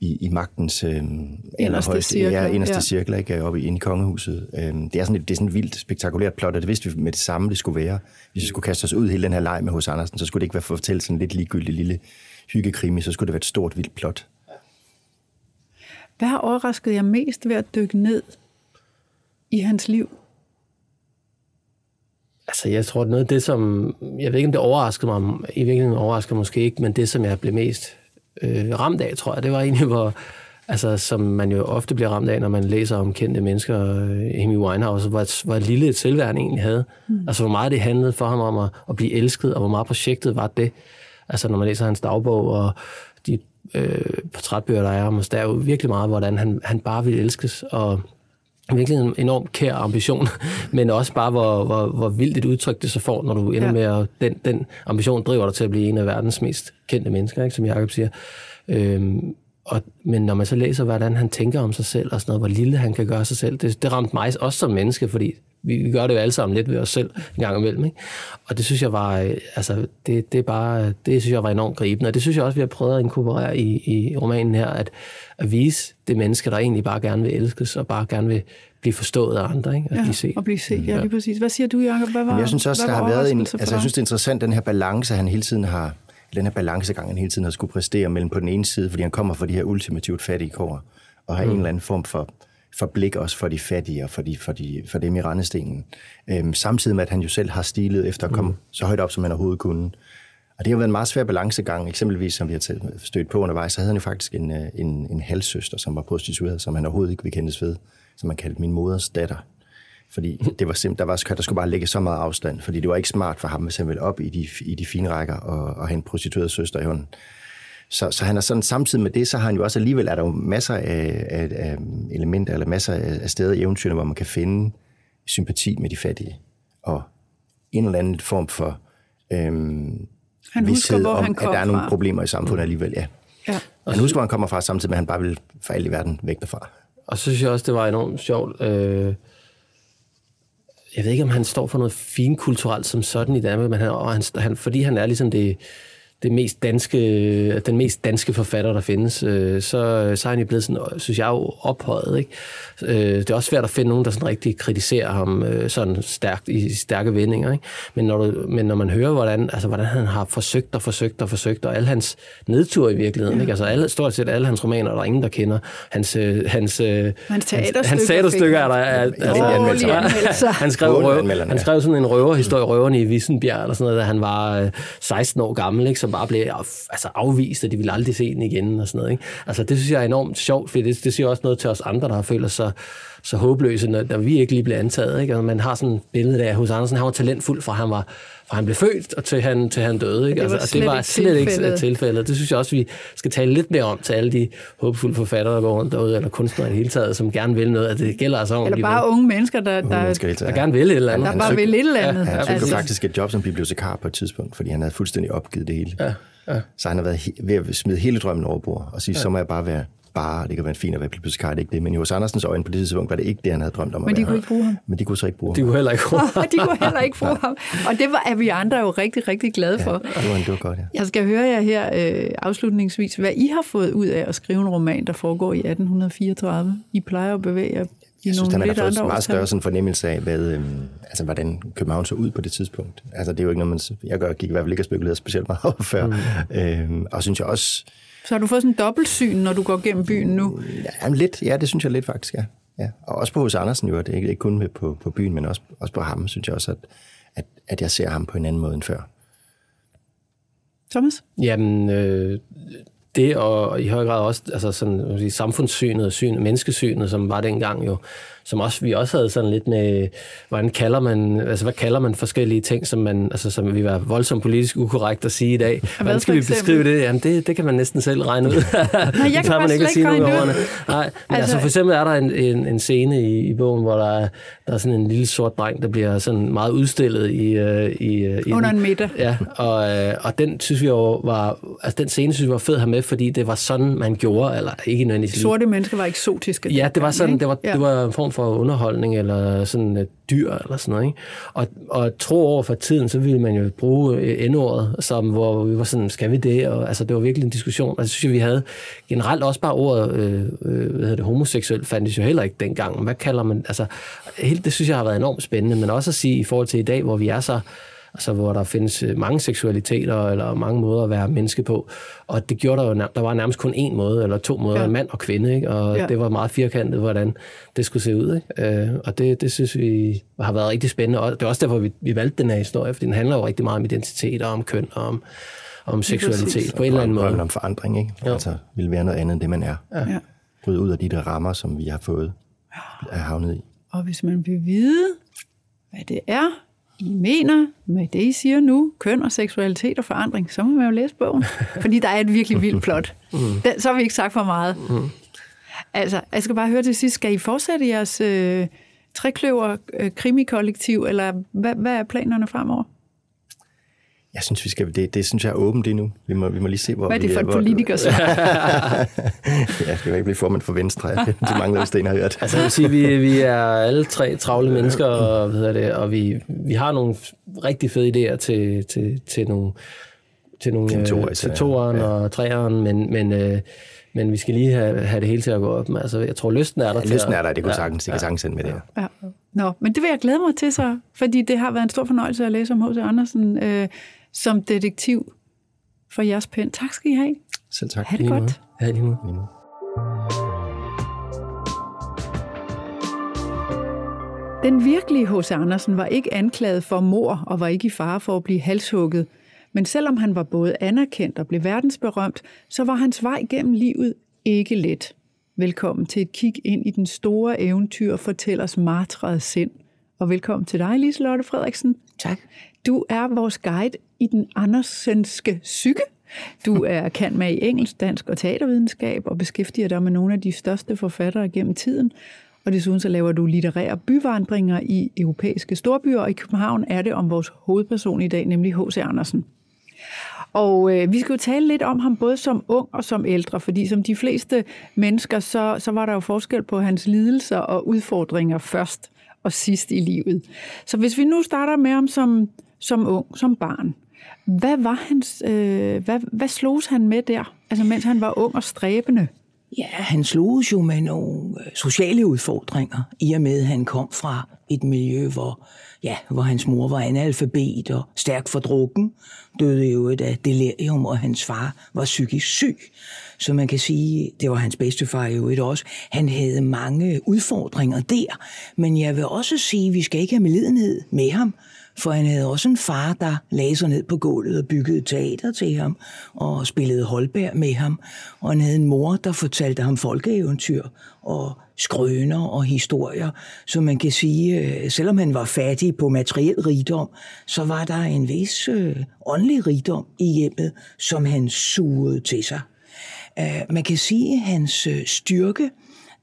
Speaker 2: i, i magtens øhm,
Speaker 1: inderste cirkel.
Speaker 2: Ja, inderste ja. cirkel, ikke? Oppe i, i kongehuset. Øhm, det, er sådan et, det er sådan et vildt spektakulært plot, og det vidste vi med det samme, det skulle være. Hvis vi skulle kaste os ud i hele den her leg med hos Andersen, så skulle det ikke være for at fortælle sådan en lidt ligegyldig lille hyggekrimi, så skulle det være et stort, vildt plot.
Speaker 1: Hvad har overrasket jer mest ved at dykke ned i hans liv?
Speaker 3: Altså, jeg tror, noget af det, som... Jeg ved ikke, om det overraskede mig. I virkeligheden overraskede måske ikke, men det, som jeg blev mest øh, ramt af, tror jeg, det var egentlig, hvor... Altså, som man jo ofte bliver ramt af, når man læser om kendte mennesker, øh, Amy Winehouse, hvor, hvor lille et selvværd egentlig havde. Mm. Altså, hvor meget det handlede for ham om at, at blive elsket, og hvor meget projektet var det. Altså, når man læser hans dagbog, og de øh, portrætbøger, der er om os, der er jo virkelig meget, hvordan han, han bare vil elskes, og virkelig en enorm kær ambition, men også bare, hvor, hvor, hvor vildt et udtryk det så får, når du ender ja. med at... Den, den ambition driver dig til at blive en af verdens mest kendte mennesker, ikke, som Jacob siger. Øhm, og, men når man så læser, hvordan han tænker om sig selv, og sådan noget, hvor lille han kan gøre sig selv, det, det ramte mig også som menneske, fordi vi, vi gør det jo alle sammen lidt ved os selv en gang imellem. Ikke? Og det synes jeg var, øh, altså, det, det, bare, det synes jeg var enormt gribende, og det synes jeg også, vi har prøvet at inkorporere i, i romanen her, at, at vise det menneske, der egentlig bare gerne vil elskes, og bare gerne vil blive forstået af andre, ikke? At
Speaker 1: ja,
Speaker 3: blive set.
Speaker 1: og blive set, ja, lige præcis. Hvad siger du, Jacob? Hvad var,
Speaker 2: Men jeg synes også, der har været en, altså jeg synes, det er interessant, den her balance, han hele tiden har, den her balancegang, han hele tiden har skulle præstere mellem på den ene side, fordi han kommer fra de her ultimativt fattige kår, og har mm. en eller anden form for, for blik også for de fattige og for, de, for, de, for dem i rendestenen. Øhm, samtidig med, at han jo selv har stilet efter at komme mm. så højt op, som han overhovedet kunne. Og det har været en meget svær balancegang. Eksempelvis, som vi har stødt på undervejs, så havde han jo faktisk en, øh, en, en halvsøster, som var prostitueret, som han overhovedet ikke vil kendes ved, som man kaldte min moders datter. Fordi det var simpelthen, der, var, der skulle bare ligge så meget afstand, fordi det var ikke smart for ham, hvis han ville op i de, i de fine rækker og, og have en prostitueret søster i hånden. Så, så han er sådan, samtidig med det, så har han jo også alligevel, er der jo masser af, af, af elementer, eller masser af steder i eventyrene, hvor man kan finde sympati med de fattige, og en eller anden form for øhm,
Speaker 1: han husker, hvor
Speaker 2: om,
Speaker 1: han
Speaker 2: at der er nogle
Speaker 1: fra.
Speaker 2: problemer i samfundet alligevel, ja.
Speaker 1: Ja.
Speaker 2: Og han husker, hvor han kommer fra, samtidig med, at han bare vil for alt i verden væk derfra.
Speaker 3: Og så synes jeg også, det var enormt sjovt. Øh, jeg ved ikke, om han står for noget finkulturelt som sådan i Danmark, men han, og han, han, fordi han er ligesom det, det mest danske, den mest danske forfatter, der findes, øh, så, så er han jo blevet sådan, synes jeg, jo ophøjet. Ikke? Øh, det er også svært at finde nogen, der sådan rigtig kritiserer ham øh, sådan stærkt, i stærke vendinger. Ikke? Men, når du, men når man hører, hvordan, altså, hvordan han har forsøgt og forsøgt og forsøgt, og alle hans nedture i virkeligheden, ikke? altså alle, stort set alle hans romaner, der er ingen, der kender. Hans, øh, hans, øh,
Speaker 1: Hans teaterstykker
Speaker 3: hans teaterstykker er der. Er,
Speaker 2: Dårlige anmeldelser.
Speaker 3: han, skrev røv, han
Speaker 2: ja.
Speaker 3: skrev sådan en røverhistorie, røverne i Vissenbjerg, eller sådan noget, da han var øh, 16 år gammel, ikke? Som bare blev altså, afvist, og de ville aldrig se den igen, og sådan noget. Ikke? Altså, det synes jeg er enormt sjovt, for det, det siger også noget til os andre, der har følt så, håbløse, når, når vi ikke lige blev antaget. Ikke? Og man har sådan et billede af, at hos Andersen, han var talentfuld, fra han var fra han blev født, og til han, til han døde. Ikke?
Speaker 1: Det var
Speaker 3: altså, og
Speaker 1: slet
Speaker 3: det var
Speaker 1: ikke
Speaker 3: slet ikke
Speaker 1: tilfældet.
Speaker 3: tilfældet. Det synes jeg også, vi skal tale lidt mere om til alle de håbefulde forfattere, der går rundt derude, eller kunstnere i det hele taget, som gerne vil noget. At det gælder altså om
Speaker 1: Eller bare unge mennesker, der,
Speaker 2: Unge
Speaker 1: der,
Speaker 2: mennesker hele tiden,
Speaker 3: der
Speaker 2: ja.
Speaker 3: gerne vil et eller andet.
Speaker 1: der
Speaker 2: Han
Speaker 1: bare
Speaker 2: søgte-
Speaker 1: vil et eller andet.
Speaker 2: Han søgte
Speaker 1: Altså,
Speaker 2: faktisk et job som bibliotekar på et tidspunkt, fordi han havde fuldstændig opgivet det hele.
Speaker 3: Ja, ja.
Speaker 2: Så han har været he- ved at smide hele drømmen over bord og sige, ja. så må jeg bare være bare, det kan være fint at være bibliotekar, det er ikke det. Men i hos Andersens øjne på det tidspunkt var det ikke det, han havde drømt om at
Speaker 1: Men de kunne ikke bruge ham.
Speaker 2: Men de kunne så ikke bruge
Speaker 3: De
Speaker 2: ham.
Speaker 3: kunne heller ikke
Speaker 1: Og de kunne heller ikke bruge ham. Og det var, er vi andre jo rigtig, rigtig glade for.
Speaker 2: Det var, det var godt, ja.
Speaker 1: Jeg skal høre jer her øh, afslutningsvis, hvad I har fået ud af at skrive en roman, der foregår i 1834. I plejer at bevæge jer i
Speaker 2: Jeg synes,
Speaker 1: nogle
Speaker 2: han har
Speaker 1: lidt
Speaker 2: fået
Speaker 1: andre
Speaker 2: en meget større sådan fornemmelse af, hvad, øhm, altså, hvordan København så ud på det tidspunkt. Altså, det er jo ikke noget, man... Jeg gør, gik i hvert fald ikke og spekulerede specielt meget over før. Mm. Øhm, og synes jeg også...
Speaker 1: Så har du fået sådan en dobbeltsyn, når du går gennem byen nu.
Speaker 2: Ja, jamen, lidt, ja, det synes jeg lidt faktisk, ja. ja. Og også på hos Andersen jo, det er ikke, ikke kun med på, på byen, men også, også på ham, synes jeg også, at, at, at jeg ser ham på en anden måde end før.
Speaker 1: Thomas?
Speaker 3: Jamen, øh, det og i høj grad også altså sådan, sige, samfundssynet og syn, menneskesynet, som var dengang jo, som også, vi også havde sådan lidt med, hvordan kalder man, altså hvad kalder man forskellige ting, som man, altså som vi var voldsomt politisk ukorrekt at sige i dag. Hvordan skal vi beskrive det? Jamen det, det kan man næsten selv regne ud. Nej,
Speaker 1: jeg kan slet ikke regne det ud.
Speaker 3: Nej, men altså,
Speaker 1: Altså-
Speaker 3: for eksempel er der en, en, en scene i, i bogen, hvor der er, der er sådan en lille sort dreng, der bliver sådan meget udstillet i, øh, i, øh, i
Speaker 1: Under en middag.
Speaker 3: Ja, og, øh, og den synes vi jo var, altså den scene synes vi var fed at have med, fordi det var sådan, man gjorde, eller ikke nødvendigvis
Speaker 1: Sorte mennesker var eksotiske.
Speaker 3: Ja, det var sådan, det var,
Speaker 1: Ja.
Speaker 3: det var en form for underholdning, eller sådan et dyr, eller sådan noget. Ikke? Og, og tro over for tiden, så ville man jo bruge øh, endordet, som, hvor vi var sådan, skal vi det? Og, altså, det var virkelig en diskussion. Og det synes jeg, vi havde generelt også bare ordet, øh, øh, hvad hedder det, homoseksuel, fandtes jo heller ikke dengang. Hvad kalder man, altså, helt, det synes jeg har været enormt spændende, men også at sige i forhold til i dag, hvor vi er så altså hvor der findes øh, mange seksualiteter eller mange måder at være menneske på. Og det gjorde der jo, der var nærmest kun én måde, eller to måder,
Speaker 1: Ja.
Speaker 3: mand og kvinde, ikke? og
Speaker 1: Ja.
Speaker 3: det var meget firkantet, hvordan det skulle se ud. Ikke? Øh, og det, det synes vi har været rigtig spændende, og det er også derfor, vi, vi valgte den her historie, fordi den handler jo rigtig meget om identitet og om køn og om, om seksualitet
Speaker 1: præcis.
Speaker 3: på en eller anden måde.
Speaker 2: om forandring, ikke?
Speaker 3: Jo.
Speaker 2: Altså, vil være noget andet end det, man er.
Speaker 1: Ja.
Speaker 2: Bryde ud af de der rammer, som vi har fået, er havnet i.
Speaker 1: Og hvis man vil vide, hvad det er, I mener med det, I siger nu, køn og seksualitet og forandring, så må man jo læse bogen. Fordi der er et virkelig vildt plot. Den, så har vi ikke sagt for meget. Altså, jeg skal bare høre til sidst, skal I fortsætte jeres øh, trekløver øh, krimikollektiv, eller hvad, hvad er planerne fremover?
Speaker 2: Jeg synes, vi skal, det, det synes jeg er åbent lige nu. Vi må, vi må lige se, hvor
Speaker 1: Hvad er det for
Speaker 2: vi,
Speaker 1: et politiker
Speaker 2: ja, det kan ikke blive formand for Venstre. De mange sten har hørt.
Speaker 3: altså, jeg vil sige, vi, vi er alle tre travle mennesker, og, hvad det, og vi, vi har nogle rigtig fede idéer til, til, til nogle til, nogle, til, to, øh, til toeren ja. og treeren, men, men, øh, men vi skal lige have, have det hele til at gå op. Men altså, jeg tror, lysten er der.
Speaker 2: Ja, lysten er der, det kunne ja, sagtens, det kan sagtens med det.
Speaker 1: Ja. Nå, men det vil jeg glæde mig til så, fordi det har været en stor fornøjelse at læse om H.C. Andersen øh, som detektiv for jeres pen. Tak skal I have.
Speaker 2: Selv tak.
Speaker 1: Ha' det godt.
Speaker 3: Ja, lige måde.
Speaker 1: Den virkelige H.C. Andersen var ikke anklaget for mor og var ikke i fare for at blive halshugget. Men selvom han var både anerkendt og blev verdensberømt, så var hans vej gennem livet ikke let. Velkommen til et kig ind i den store eventyr fortællers martrede sind. Og velkommen til dig, Liselotte Frederiksen.
Speaker 5: Tak.
Speaker 1: Du er vores guide i den andersenske psyke. Du er kendt med i engelsk, dansk og teatervidenskab og beskæftiger dig med nogle af de største forfattere gennem tiden. Og desuden så laver du litterære byvandringer i europæiske storbyer, og i København er det om vores hovedperson i dag, nemlig H.C. Andersen. Og øh, vi skal jo tale lidt om ham både som ung og som ældre, fordi som de fleste mennesker, så, så var der jo forskel på hans lidelser og udfordringer først og sidst i livet. Så hvis vi nu starter med ham som, som ung, som barn, hvad var hans, øh, hvad, hvad slogs han med der, altså mens han var ung og stræbende?
Speaker 5: Ja, han slogs jo med nogle øh, sociale udfordringer, i og med at han kom fra et miljø, hvor, ja, hvor hans mor var analfabet og stærk for drukken, døde jo et af delirium, og hans far var psykisk syg. Så man kan sige, det var hans bedstefar jo et også. Han havde mange udfordringer der, men jeg vil også sige, at vi skal ikke have medlidenhed med ham, for han havde også en far, der lagde sig ned på gulvet og byggede teater til ham og spillede Holberg med ham. Og han havde en mor, der fortalte ham folkeeventyr og skrøner og historier. Så man kan sige, øh, selvom han var fattig på materiel rigdom, så var der en vis øh, åndelig rigdom i hjemmet, som han sugede til sig. Uh, man kan sige, at hans øh, styrke,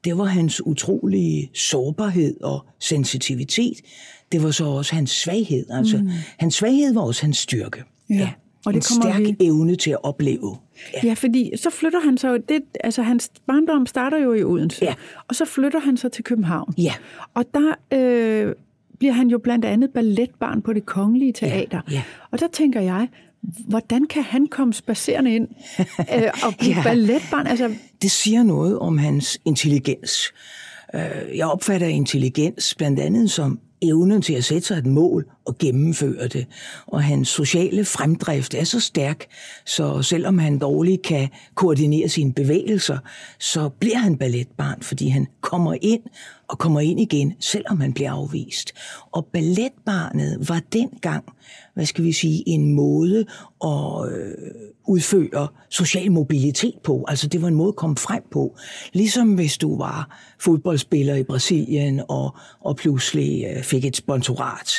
Speaker 5: det var hans utrolige sårbarhed og sensitivitet det var så også hans svaghed. Altså, mm. hans svaghed var også hans styrke. Ja. ja. Og det en kommer stærk vi... evne til at opleve.
Speaker 1: Ja. ja, fordi så flytter han så, det, altså hans barndom starter jo i Odense, ja. og så flytter han så til København.
Speaker 5: Ja.
Speaker 1: Og der øh, bliver han jo blandt andet balletbarn på det kongelige teater. Ja. Ja. Og der tænker jeg, hvordan kan han komme spacerende ind øh, og blive ja. balletbarn? Altså...
Speaker 5: Det siger noget om hans intelligens. Øh, jeg opfatter intelligens blandt andet som evnen til at sætte sig et mål og gennemføre det. Og hans sociale fremdrift er så stærk, så selvom han dårligt kan koordinere sine bevægelser, så bliver han balletbarn, fordi han kommer ind og kommer ind igen, selvom han bliver afvist. Og balletbarnet var dengang, hvad skal vi sige, en måde at øh, udføre social mobilitet på. Altså det var en måde at komme frem på. Ligesom hvis du var fodboldspiller i Brasilien og, og pludselig øh, fik et sponsorat.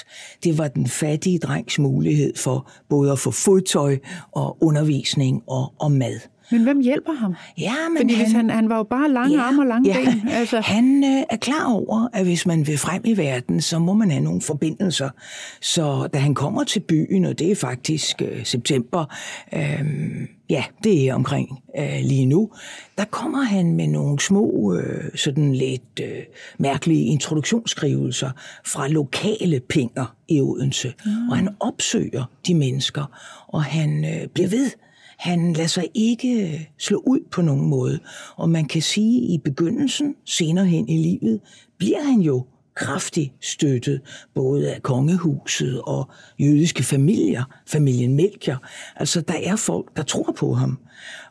Speaker 5: Det var den fattige drengs mulighed for både at få fodtøj og undervisning og, og mad.
Speaker 1: Men hvem hjælper ham?
Speaker 5: Ja, men
Speaker 1: Fordi
Speaker 5: han,
Speaker 1: hvis han, han var jo bare lange ja, arme og lange ja, ben.
Speaker 5: Altså. Han øh, er klar over, at hvis man vil frem i verden, så må man have nogle forbindelser. Så da han kommer til byen, og det er faktisk øh, september, øh, ja, det er omkring øh, lige nu, der kommer han med nogle små, øh, sådan lidt øh, mærkelige introduktionsskrivelser fra lokale pinger i Odense. Mm. Og han opsøger de mennesker, og han øh, bliver ved han lader sig ikke slå ud på nogen måde. Og man kan sige, at i begyndelsen, senere hen i livet, bliver han jo kraftigt støttet, både af kongehuset og jødiske familier, familien Melchior. Altså, der er folk, der tror på ham.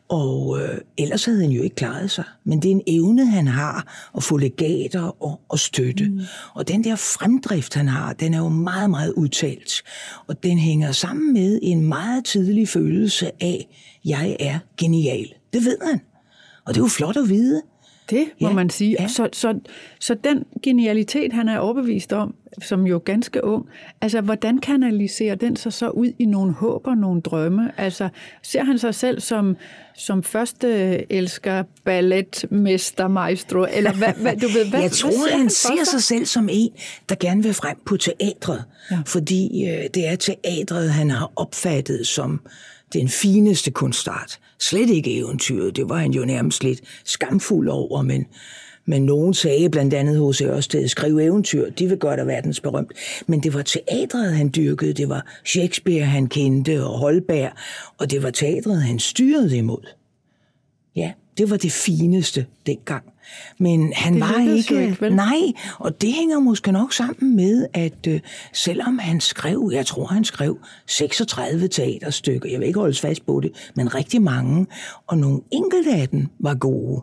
Speaker 5: Og øh, ellers havde han jo ikke klaret sig. Men det er en evne, han har at få legater og, og støtte. Mm. Og den der fremdrift, han har, den er jo meget, meget udtalt. Og den hænger sammen med en meget tidlig følelse af, jeg er genial. Det ved han. Og det er jo flot at vide.
Speaker 1: Det må ja, man sige. Ja. Så, så, så den genialitet, han er overbevist om, som jo ganske ung, altså hvordan kanaliserer den sig så ud i nogle håb og nogle drømme? Altså ser han sig selv som, som første elsker balletmester, maestro, eller hvad, hvad du ved, hvad,
Speaker 5: Jeg tror,
Speaker 1: hvad
Speaker 5: han, han ser sig selv som en, der gerne vil frem på teatret, ja. fordi øh, det er teatret, han har opfattet som den fineste kunstart. Slet ikke eventyret, det var han jo nærmest lidt skamfuld over, men, men nogen sagde blandt andet hos Ørsted, skriv eventyr, de vil gøre dig verdensberømt. Men det var teatret, han dyrkede, det var Shakespeare, han kendte, og Holberg, og det var teatret, han styrede imod. Ja, det var det fineste dengang. Men han det var ikke... ikke vel? Nej, og det hænger måske nok sammen med, at øh, selvom han skrev, jeg tror han skrev 36 teaterstykker, jeg vil ikke holde fast på det, men rigtig mange, og nogle enkelte af dem var gode.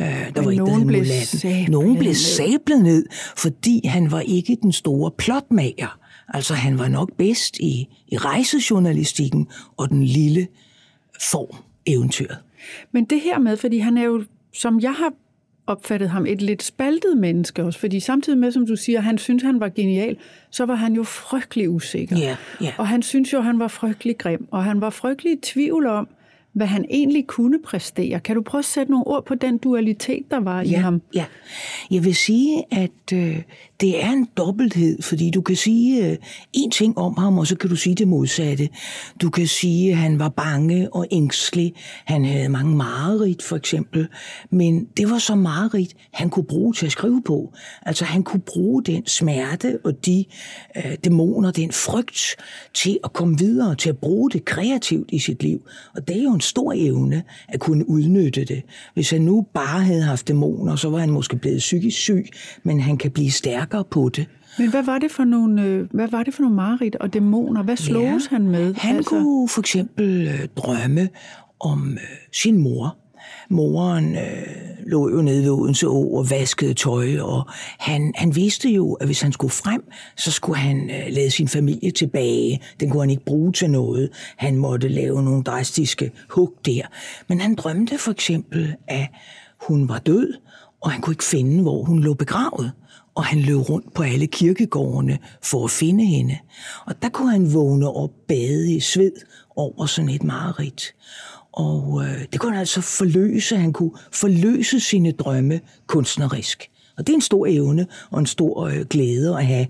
Speaker 1: Øh, der men var nogen ikke, blev sablet
Speaker 5: Nogen blev sablet ned, fordi han var ikke den store plotmager. Altså han var nok bedst i, i rejsejournalistikken og den lille form eventyret.
Speaker 1: Men det her med, fordi han er jo, som jeg har opfattet ham, et lidt spaltet menneske også, fordi samtidig med, som du siger, han synes, han var genial, så var han jo frygtelig usikker.
Speaker 5: Yeah, yeah.
Speaker 1: Og han synes jo, han var frygtelig grim, og han var frygtelig i tvivl om, hvad han egentlig kunne præstere. Kan du prøve at sætte nogle ord på den dualitet, der var
Speaker 5: ja,
Speaker 1: i ham?
Speaker 5: Ja, jeg vil sige, at øh, det er en dobbelthed, fordi du kan sige øh, en ting om ham, og så kan du sige det modsatte. Du kan sige, at han var bange og ængstelig. Han havde mange mareridt, for eksempel. Men det var så mareridt, han kunne bruge til at skrive på. Altså, han kunne bruge den smerte og de øh, dæmoner, den frygt, til at komme videre, til at bruge det kreativt i sit liv. Og det er jo en stor evne at kunne udnytte det. Hvis han nu bare havde haft dæmoner, så var han måske blevet psykisk syg, men han kan blive stærk stærkere på det.
Speaker 1: Men hvad var det for nogle, øh, hvad var det for nogle mareridt og dæmoner? Hvad sloges ja, han med?
Speaker 5: Han altså? kunne for eksempel øh, drømme om øh, sin mor, Moren øh, lå jo nede ved Odense Å og vaskede tøj, og han, han vidste jo, at hvis han skulle frem, så skulle han øh, lade sin familie tilbage. Den kunne han ikke bruge til noget. Han måtte lave nogle drastiske hug der. Men han drømte for eksempel, at hun var død, og han kunne ikke finde, hvor hun lå begravet og han løb rundt på alle kirkegårdene for at finde hende. Og der kunne han vågne op bade i sved over sådan et mareridt. Og øh, det kunne han altså forløse. Han kunne forløse sine drømme kunstnerisk. Og det er en stor evne og en stor øh, glæde at have.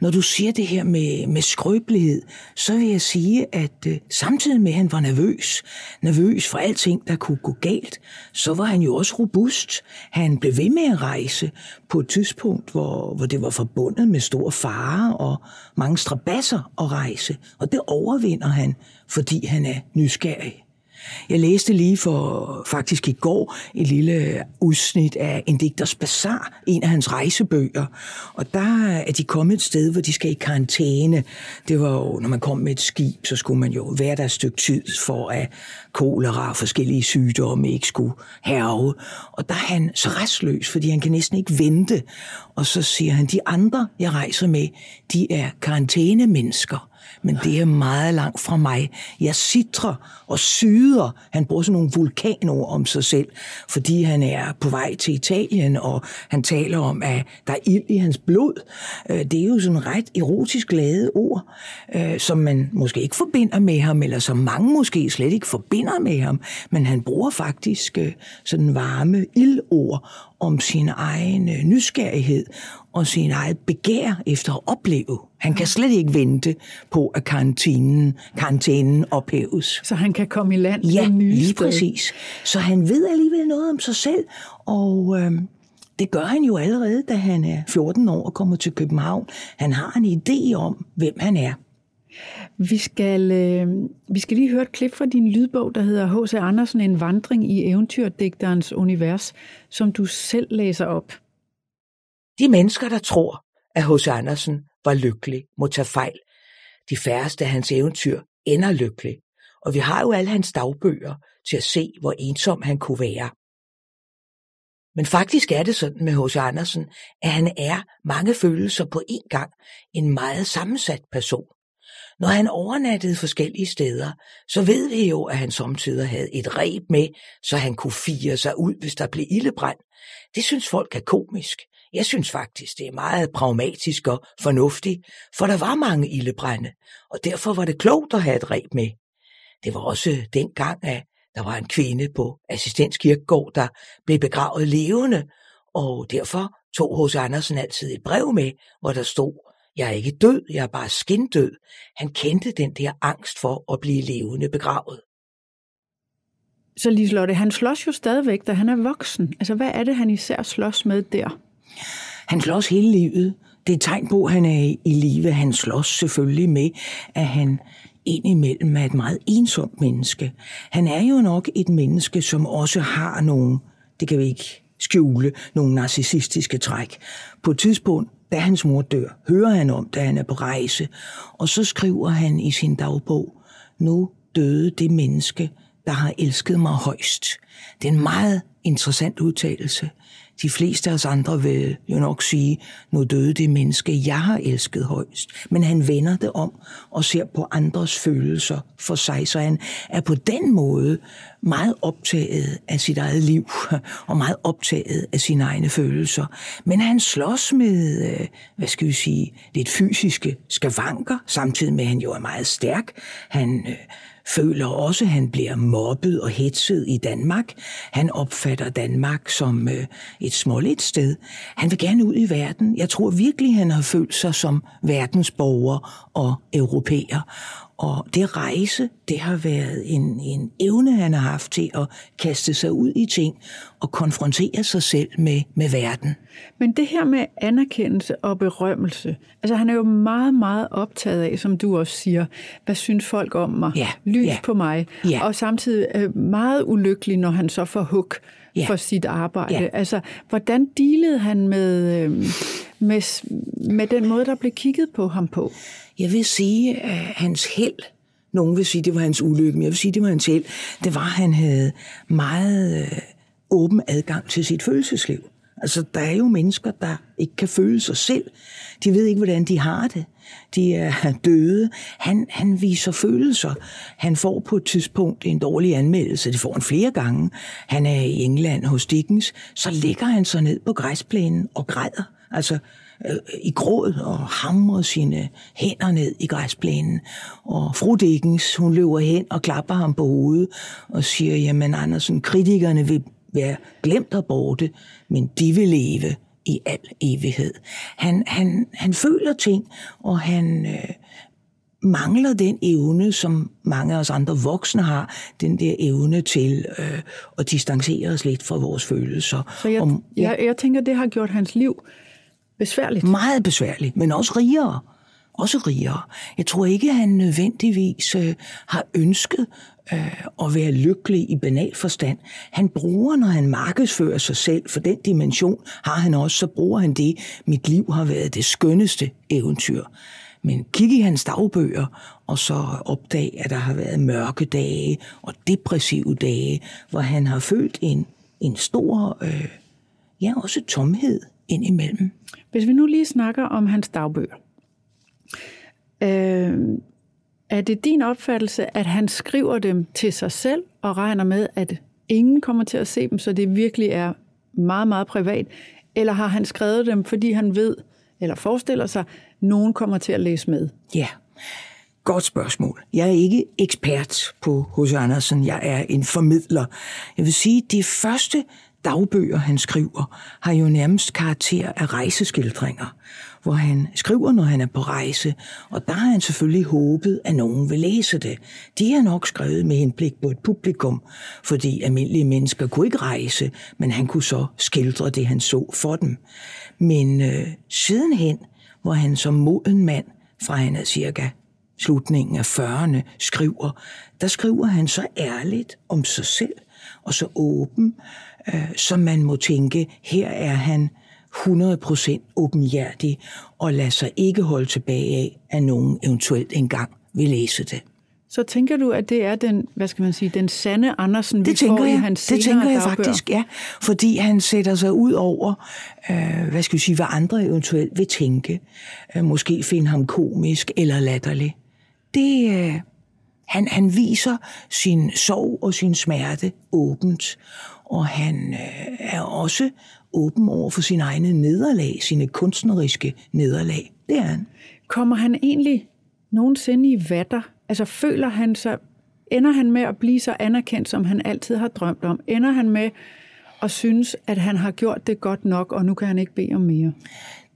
Speaker 5: Når du siger det her med, med skrøbelighed, så vil jeg sige, at øh, samtidig med, at han var nervøs, nervøs for alting, der kunne gå galt, så var han jo også robust. Han blev ved med at rejse på et tidspunkt, hvor, hvor det var forbundet med stor fare og mange strabasser at rejse. Og det overvinder han, fordi han er nysgerrig. Jeg læste lige for faktisk i går et lille udsnit af En digters Bazar, en af hans rejsebøger. Og der er de kommet et sted, hvor de skal i karantæne. Det var jo, når man kom med et skib, så skulle man jo være der et stykke tid for at kolera og forskellige sygdomme ikke skulle herve. Og der er han så restløs, fordi han kan næsten ikke vente. Og så siger han, de andre, jeg rejser med, de er karantænemennesker men det er meget langt fra mig. Jeg sitrer og syder. Han bruger sådan nogle vulkanord om sig selv, fordi han er på vej til Italien, og han taler om, at der er ild i hans blod. Øh, det er jo sådan ret erotisk lavet ord, øh, som man måske ikke forbinder med ham, eller som mange måske slet ikke forbinder med ham, men han bruger faktisk øh, sådan varme ildord om sin egen nysgerrighed og sin eget begær efter at opleve. Han kan slet ikke vente på, at karantænen, karantænen ophæves.
Speaker 1: Så han kan komme i land
Speaker 5: ja,
Speaker 1: nye
Speaker 5: lige
Speaker 1: sted.
Speaker 5: præcis. Så han ved alligevel noget om sig selv, og øh, det gør han jo allerede, da han er 14 år og kommer til København. Han har en idé om, hvem han er.
Speaker 1: Vi skal, øh, vi skal lige høre et klip fra din lydbog, der hedder H.C. Andersen, en vandring i eventyrdigterens univers, som du selv læser op.
Speaker 5: De mennesker, der tror, at H.C. Andersen var lykkelig, må tage fejl. De færreste af hans eventyr ender lykkelig, og vi har jo alle hans dagbøger til at se, hvor ensom han kunne være. Men faktisk er det sådan med H.C. Andersen, at han er mange følelser på én gang en meget sammensat person. Når han overnattede forskellige steder, så ved vi jo, at han samtidig havde et reb med, så han kunne fire sig ud, hvis der blev ildebrand. Det synes folk er komisk. Jeg synes faktisk, det er meget pragmatisk og fornuftigt, for der var mange ildebrænde, og derfor var det klogt at have et reb med. Det var også dengang, at der var en kvinde på Assistens Kirkegård, der blev begravet levende, og derfor tog H.C. Andersen altid et brev med, hvor der stod, jeg er ikke død, jeg er bare skindød. Han kendte den der angst for at blive levende begravet.
Speaker 1: Så Liselotte, han slås jo stadigvæk, da han er voksen. Altså, hvad er det, han især slås med der?
Speaker 5: Han slås hele livet. Det er et tegn på, at han er i live. Han slås selvfølgelig med, at han indimellem er et meget ensomt menneske. Han er jo nok et menneske, som også har nogle, det kan vi ikke skjule, nogle narcissistiske træk. På et tidspunkt, da hans mor dør, hører han om, da han er på rejse, og så skriver han i sin dagbog, nu døde det menneske, der har elsket mig højst. Det er en meget interessant udtalelse. De fleste af os andre vil jo nok sige, nu døde det menneske, jeg har elsket højst. Men han vender det om og ser på andres følelser for sig, så han er på den måde meget optaget af sit eget liv og meget optaget af sine egne følelser. Men han slås med, øh, hvad skal vi sige, lidt fysiske skavanker, samtidig med at han jo er meget stærk. Han øh, føler også, at han bliver mobbet og hetset i Danmark. Han opfatter Danmark som øh, et småligt sted. Han vil gerne ud i verden. Jeg tror virkelig, han har følt sig som verdensborger og europæer. Og det rejse, det har været en, en evne, han har haft til at kaste sig ud i ting og konfrontere sig selv med, med verden.
Speaker 1: Men det her med anerkendelse og berømmelse, altså han er jo meget, meget optaget af, som du også siger, hvad synes folk om mig?
Speaker 5: Ja,
Speaker 1: Lys
Speaker 5: ja,
Speaker 1: på mig.
Speaker 5: Ja.
Speaker 1: Og samtidig meget ulykkelig, når han så får hug
Speaker 5: Ja.
Speaker 1: for sit arbejde.
Speaker 5: Ja.
Speaker 1: Altså, hvordan dealede han med, øh, med, med den måde, der blev kigget på ham på?
Speaker 5: Jeg vil sige, at hans held, nogen vil sige, det var hans ulykke, men jeg vil sige, det var hans held, det var, at han havde meget øh, åben adgang til sit følelsesliv. Altså, der er jo mennesker, der ikke kan føle sig selv. De ved ikke, hvordan de har det. De er døde. Han, han viser følelser. Han får på et tidspunkt en dårlig anmeldelse. Det får han flere gange. Han er i England hos Dickens. Så ligger han sig ned på græsplænen og græder. Altså, øh, i gråd og hamrer sine hænder ned i græsplænen. Og fru Dickens, hun løber hen og klapper ham på hovedet og siger, jamen Andersen, kritikerne vil være glemt og borte, men de vil leve i al evighed. Han, han, han føler ting, og han øh, mangler den evne, som mange af os andre voksne har, den der evne til øh, at distancere os lidt fra vores følelser.
Speaker 1: Så jeg,
Speaker 5: Om,
Speaker 1: ja. jeg, jeg tænker, det har gjort hans liv besværligt.
Speaker 5: Meget besværligt, men også rigere. Også rigere. Jeg tror ikke, han nødvendigvis øh, har ønsket øh, at være lykkelig i banal forstand. Han bruger, når han markedsfører sig selv, for den dimension har han også, så bruger han det. Mit liv har været det skønneste eventyr. Men kig i hans dagbøger, og så opdag, at der har været mørke dage og depressive dage, hvor han har følt en, en stor, øh, ja, også tomhed indimellem.
Speaker 1: Hvis vi nu lige snakker om hans dagbøger. Øh, er det din opfattelse, at han skriver dem til sig selv og regner med, at ingen kommer til at se dem, så det virkelig er meget, meget privat? Eller har han skrevet dem, fordi han ved, eller forestiller sig, at nogen kommer til at læse med?
Speaker 5: Ja, godt spørgsmål. Jeg er ikke ekspert på H.C. Andersen. Jeg er en formidler. Jeg vil sige, at de første dagbøger, han skriver, har jo nærmest karakter af rejseskildringer, hvor han skriver, når han er på rejse, og der har han selvfølgelig håbet, at nogen vil læse det. De har nok skrevet med henblik på et publikum, fordi almindelige mennesker kunne ikke rejse, men han kunne så skildre det, han så for dem. Men øh, sidenhen, hvor han som moden mand, fra han er cirka slutningen af 40'erne, skriver, der skriver han så ærligt om sig selv, og så åben, øh, så man må tænke, her er han 100% åbenhjertig, og lader sig ikke holde tilbage af, at nogen eventuelt engang vil læse det.
Speaker 1: Så tænker du, at det er den, hvad skal man sige, den sande Andersen, vi
Speaker 5: det tænker
Speaker 1: får
Speaker 5: jeg,
Speaker 1: i hans
Speaker 5: Det tænker jeg
Speaker 1: dagbøger?
Speaker 5: faktisk, ja. Fordi han sætter sig ud over, øh, hvad skal vi sige, hvad andre eventuelt vil tænke. Øh, måske finde ham komisk eller latterlig. det, øh, han, han viser sin sorg og sin smerte åbent, og han øh, er også åben over for sine egne nederlag, sine kunstneriske nederlag. Det er han.
Speaker 1: Kommer han egentlig nogensinde i vatter? Altså føler han sig, ender han med at blive så anerkendt, som han altid har drømt om? Ender han med at synes, at han har gjort det godt nok, og nu kan han ikke bede om mere?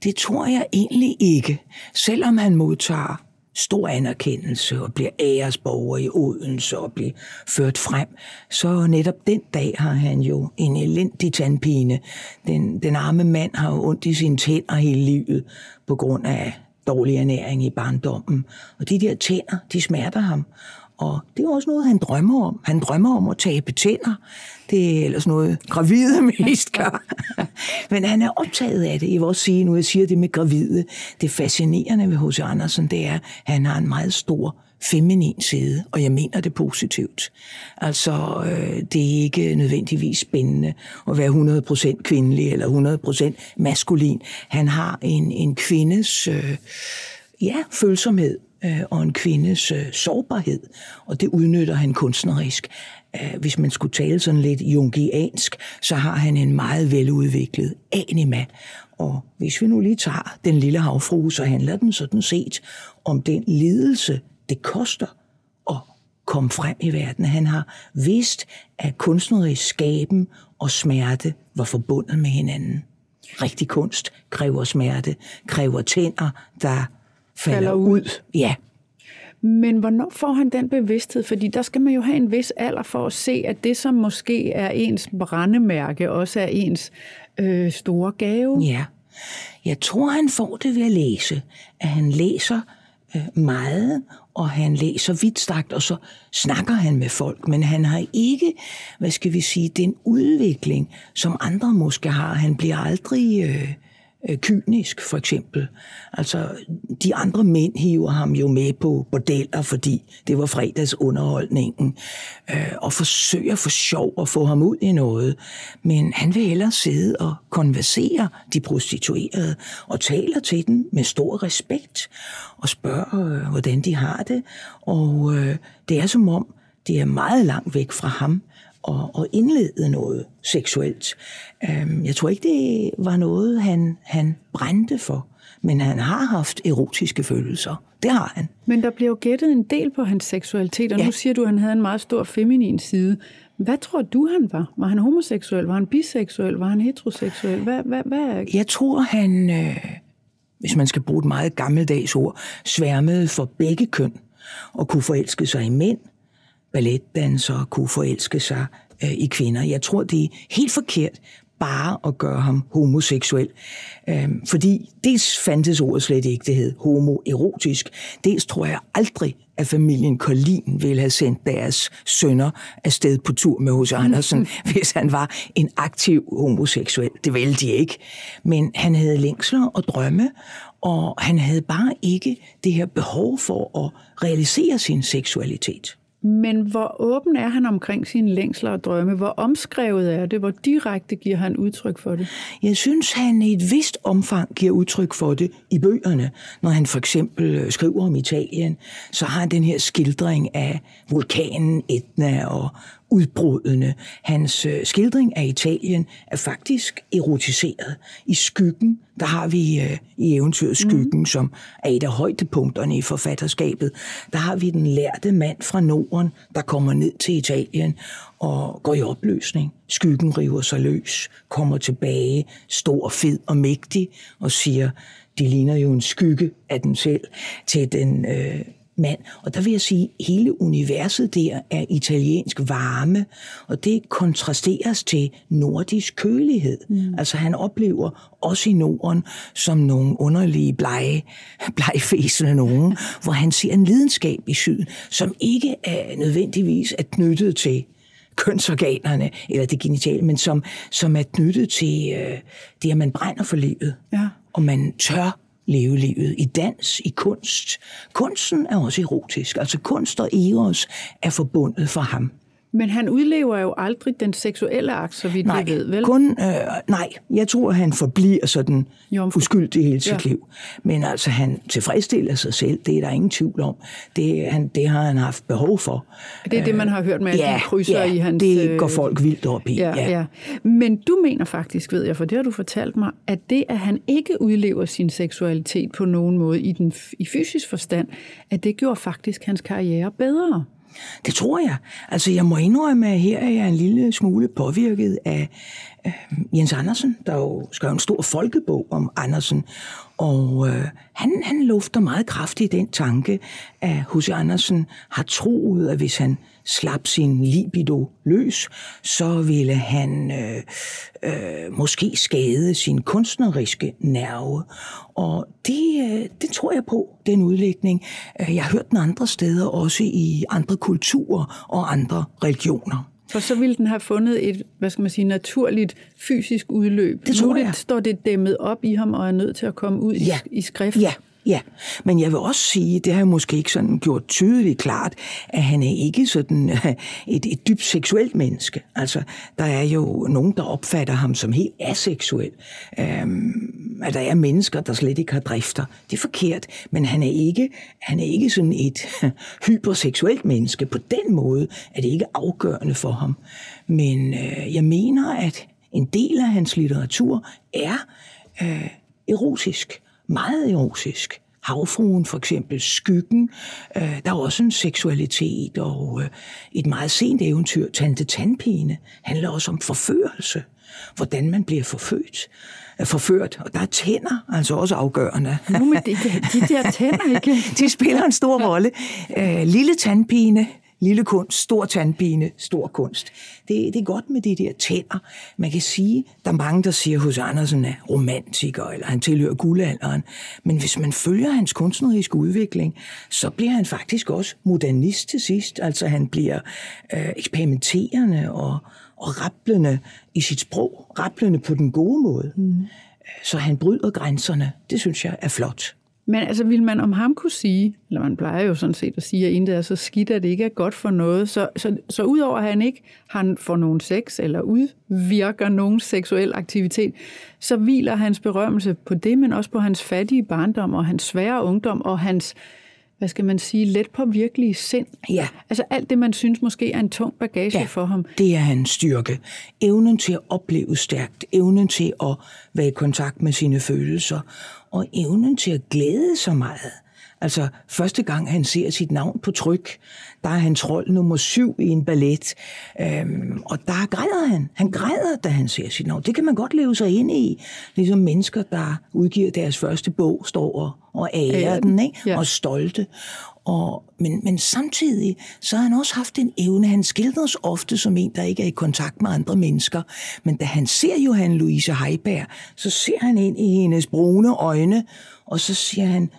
Speaker 5: Det tror jeg egentlig ikke. Selvom han modtager stor anerkendelse og bliver æresborger i Odense og bliver ført frem, så netop den dag har han jo en elendig tandpine. Den, den arme mand har jo ondt i sine tænder hele livet på grund af dårlig ernæring i barndommen. Og de der tænder, de smerter ham. Og det er også noget, han drømmer om. Han drømmer om at tabe tænder. Det er ellers noget, gravide mest gør. Men han er optaget af det. Jeg vil også sige, nu jeg siger det med gravide, det fascinerende ved H.C. Andersen, det er, at han har en meget stor feminin side, og jeg mener det positivt. Altså, øh, det er ikke nødvendigvis spændende at være 100% kvindelig eller 100% maskulin. Han har en, en kvindes øh, ja, følsomhed øh, og en kvindes øh, sårbarhed, og det udnytter han kunstnerisk. Øh, hvis man skulle tale sådan lidt jungiansk, så har han en meget veludviklet anima. Og hvis vi nu lige tager den lille havfrue, så handler den sådan set om den lidelse, det koster at komme frem i verden. Han har vidst, at kunstnerisk skaben og smerte var forbundet med hinanden. Rigtig kunst kræver smerte, kræver tænder, der falder, falder ud. ud. Ja.
Speaker 1: Men hvornår får han den bevidsthed? Fordi der skal man jo have en vis alder for at se, at det, som måske er ens brændemærke, også er ens øh, store gave.
Speaker 5: Ja. Jeg tror, han får det ved at læse. At han læser øh, meget, og han læser vidtstrakt, og så snakker han med folk. Men han har ikke, hvad skal vi sige, den udvikling, som andre måske har. Han bliver aldrig... Øh, øh, kynisk, for eksempel. Altså, de andre mænd hiver ham jo med på bordeller, fordi det var fredagsunderholdningen, øh, og forsøger for sjov at få ham ud i noget. Men han vil hellere sidde og konversere de prostituerede, og taler til dem med stor respekt, og spørger, øh, hvordan de har det. Og øh, det er som om, det er meget langt væk fra ham, og, og indlede noget seksuelt. Øhm, jeg tror ikke, det var noget, han, han brændte for, men han har haft erotiske følelser. Det har han.
Speaker 1: Men der bliver jo gættet en del på hans seksualitet, og ja. nu siger du, at han havde en meget stor feminin side. Hvad tror du, han var? Var han homoseksuel? Var han biseksuel? Var han heteroseksuel? Hvad, hvad, hvad?
Speaker 5: Jeg tror, han, øh, hvis man skal bruge et meget gammeldags ord, sværmede for begge køn og kunne forelske sig i mænd balletdansere kunne forelske sig øh, i kvinder. Jeg tror, det er helt forkert bare at gøre ham homoseksuel. Øhm, fordi dels fandtes ordet slet ikke, det hed homoerotisk. Dels tror jeg aldrig, at familien Collin ville have sendt deres sønner afsted på tur med hos Andersen, hvis han var en aktiv homoseksuel. Det ville de ikke. Men han havde længsler og drømme, og han havde bare ikke det her behov for at realisere sin seksualitet.
Speaker 1: Men hvor åben er han omkring sine længsler og drømme? Hvor omskrevet er det? Hvor direkte giver han udtryk for det?
Speaker 5: Jeg synes, han i et vist omfang giver udtryk for det i bøgerne. Når han for eksempel øh, skriver om Italien, så har han den her skildring af vulkanen Etna og udbrudene. Hans øh, skildring af Italien er faktisk erotiseret. I skyggen, der har vi øh, i eventyret Skyggen, mm. som er et af højdepunkterne i forfatterskabet, der har vi den lærte mand fra Norden, der kommer ned til Italien og går i opløsning. Skyggen river sig løs, kommer tilbage, stor, fed og mægtig, og siger, de ligner jo en skygge af den selv, til den øh, mand. Og der vil jeg sige, at hele universet der er italiensk varme, og det kontrasteres til nordisk kølighed. Mm. Altså han oplever også i Norden som nogle underlige blege, blegfæsende nogen, hvor han ser en lidenskab i syden, som ikke er nødvendigvis er knyttet til kønsorganerne eller det genitale, men som, som er knyttet til øh, det, at man brænder for livet, ja. og man tør leve livet i dans, i kunst. Kunsten er også erotisk. Altså kunst og eros er forbundet for ham.
Speaker 1: Men han udlever jo aldrig den seksuelle akt, så vidt
Speaker 5: nej,
Speaker 1: vi ved, vel?
Speaker 5: Kun, øh, nej, jeg tror, han forbliver sådan Jomfru. uskyldig hele sit ja. liv. Men altså, han tilfredsstiller sig selv, det er der ingen tvivl om. Det, han, det har han haft behov for.
Speaker 1: Det er det, man har hørt med, at ja, de krydser
Speaker 5: ja,
Speaker 1: i hans...
Speaker 5: det går øh, folk vildt op i.
Speaker 1: Ja, ja. ja. Men du mener faktisk, ved jeg, for det har du fortalt mig, at det, at han ikke udlever sin seksualitet på nogen måde i, den, i fysisk forstand, at det gjorde faktisk hans karriere bedre.
Speaker 5: Det tror jeg. Altså, jeg må indrømme, at her er jeg en lille smule påvirket af Øhm, Jens Andersen, der jo skrev en stor folkebog om Andersen. Og øh, han, han lufter meget kraftigt den tanke, at H.C. Andersen har troet, at hvis han slap sin libido løs, så ville han øh, øh, måske skade sin kunstneriske nerve. Og det, øh, det tror jeg på, den udlægning. Øh, jeg har hørt den andre steder, også i andre kulturer og andre religioner.
Speaker 1: For så ville den have fundet et, hvad skal man sige, naturligt fysisk udløb.
Speaker 5: Det tror
Speaker 1: nu
Speaker 5: jeg.
Speaker 1: det, står det dæmmet op i ham og er nødt til at komme ud
Speaker 5: ja.
Speaker 1: i, i skrift.
Speaker 5: Ja, Ja, men jeg vil også sige, det har jeg måske ikke sådan gjort tydeligt klart, at han er ikke sådan et, et dybt seksuelt menneske. Altså, der er jo nogen, der opfatter ham som helt aseksuel. Øhm, at der er mennesker, der slet ikke har drifter. Det er forkert, men han er ikke, han er ikke sådan et hyperseksuelt menneske. På den måde er det ikke afgørende for ham. Men øh, jeg mener, at en del af hans litteratur er øh, erotisk meget erotisk. Havfruen for eksempel, Skyggen. Øh, der er også en seksualitet og øh, et meget sent eventyr, Tante Tandpine, handler også om forførelse. Hvordan man bliver forfødt øh, forført, og der er tænder altså også afgørende.
Speaker 1: Nu med de, de der tænder, ikke?
Speaker 5: de spiller en stor rolle. Øh, lille tandpine, lille kunst, stor tandpine, stor kunst. Det, det er godt med de der tænder. Man kan sige, der er mange, der siger, at hos Andersen er romantiker, eller han tilhører guldalderen. Men hvis man følger hans kunstneriske udvikling, så bliver han faktisk også modernist til sidst. Altså han bliver øh, eksperimenterende og, og rapplende i sit sprog. Rapplende på den gode måde. Mm. Så han bryder grænserne. Det synes jeg er flot.
Speaker 1: Men altså, vil man om ham kunne sige, eller man plejer jo sådan set at sige, at intet er så skidt, at det ikke er godt for noget. Så, så, så udover at han ikke han får nogen sex, eller udvirker nogen seksuel aktivitet, så hviler hans berømmelse på det, men også på hans fattige barndom, og hans svære ungdom, og hans hvad skal man sige, let på virkelige sind.
Speaker 5: Ja.
Speaker 1: Altså alt det, man synes måske er en tung bagage ja, for ham.
Speaker 5: det er hans styrke. Evnen til at opleve stærkt, evnen til at være i kontakt med sine følelser, og evnen til at glæde så meget. Altså, første gang han ser sit navn på tryk, der er han trold nummer syv i en ballet, øhm, og der græder han. Han græder, da han ser sit navn. Det kan man godt leve sig ind i. Ligesom mennesker, der udgiver deres første bog, står og, og ærer ja, den, ikke? Ja. og stolte. Og, men, men samtidig, så har han også haft en evne. Han skildres ofte som en, der ikke er i kontakt med andre mennesker. Men da han ser Johan Louise Heiberg, så ser han ind i hendes brune øjne, og så siger han,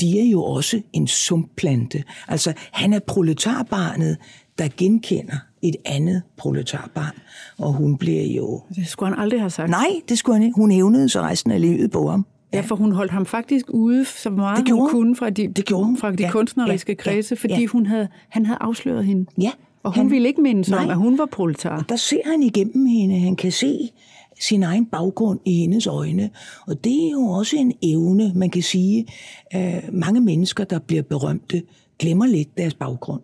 Speaker 5: de er jo også en sumpplante. Altså, han er proletarbarnet, der genkender et andet proletarbarn, og hun bliver jo...
Speaker 1: Det skulle han aldrig have sagt.
Speaker 5: Nej, det skulle han ikke. Hun hævnede sig resten af livet på ham.
Speaker 1: Ja, for hun holdt ham faktisk ude så meget det gjorde hun kunne fra de,
Speaker 5: det gjorde
Speaker 1: fra de
Speaker 5: ja,
Speaker 1: kunstneriske
Speaker 5: ja,
Speaker 1: kredse, fordi ja. hun havde, han havde afsløret hende.
Speaker 5: Ja.
Speaker 1: Og hun han, ville ikke mindes om, at hun var proletar.
Speaker 5: Og der ser han igennem hende. Han kan se sin egen baggrund i hendes øjne. Og det er jo også en evne, man kan sige. at mange mennesker, der bliver berømte, glemmer lidt deres baggrund.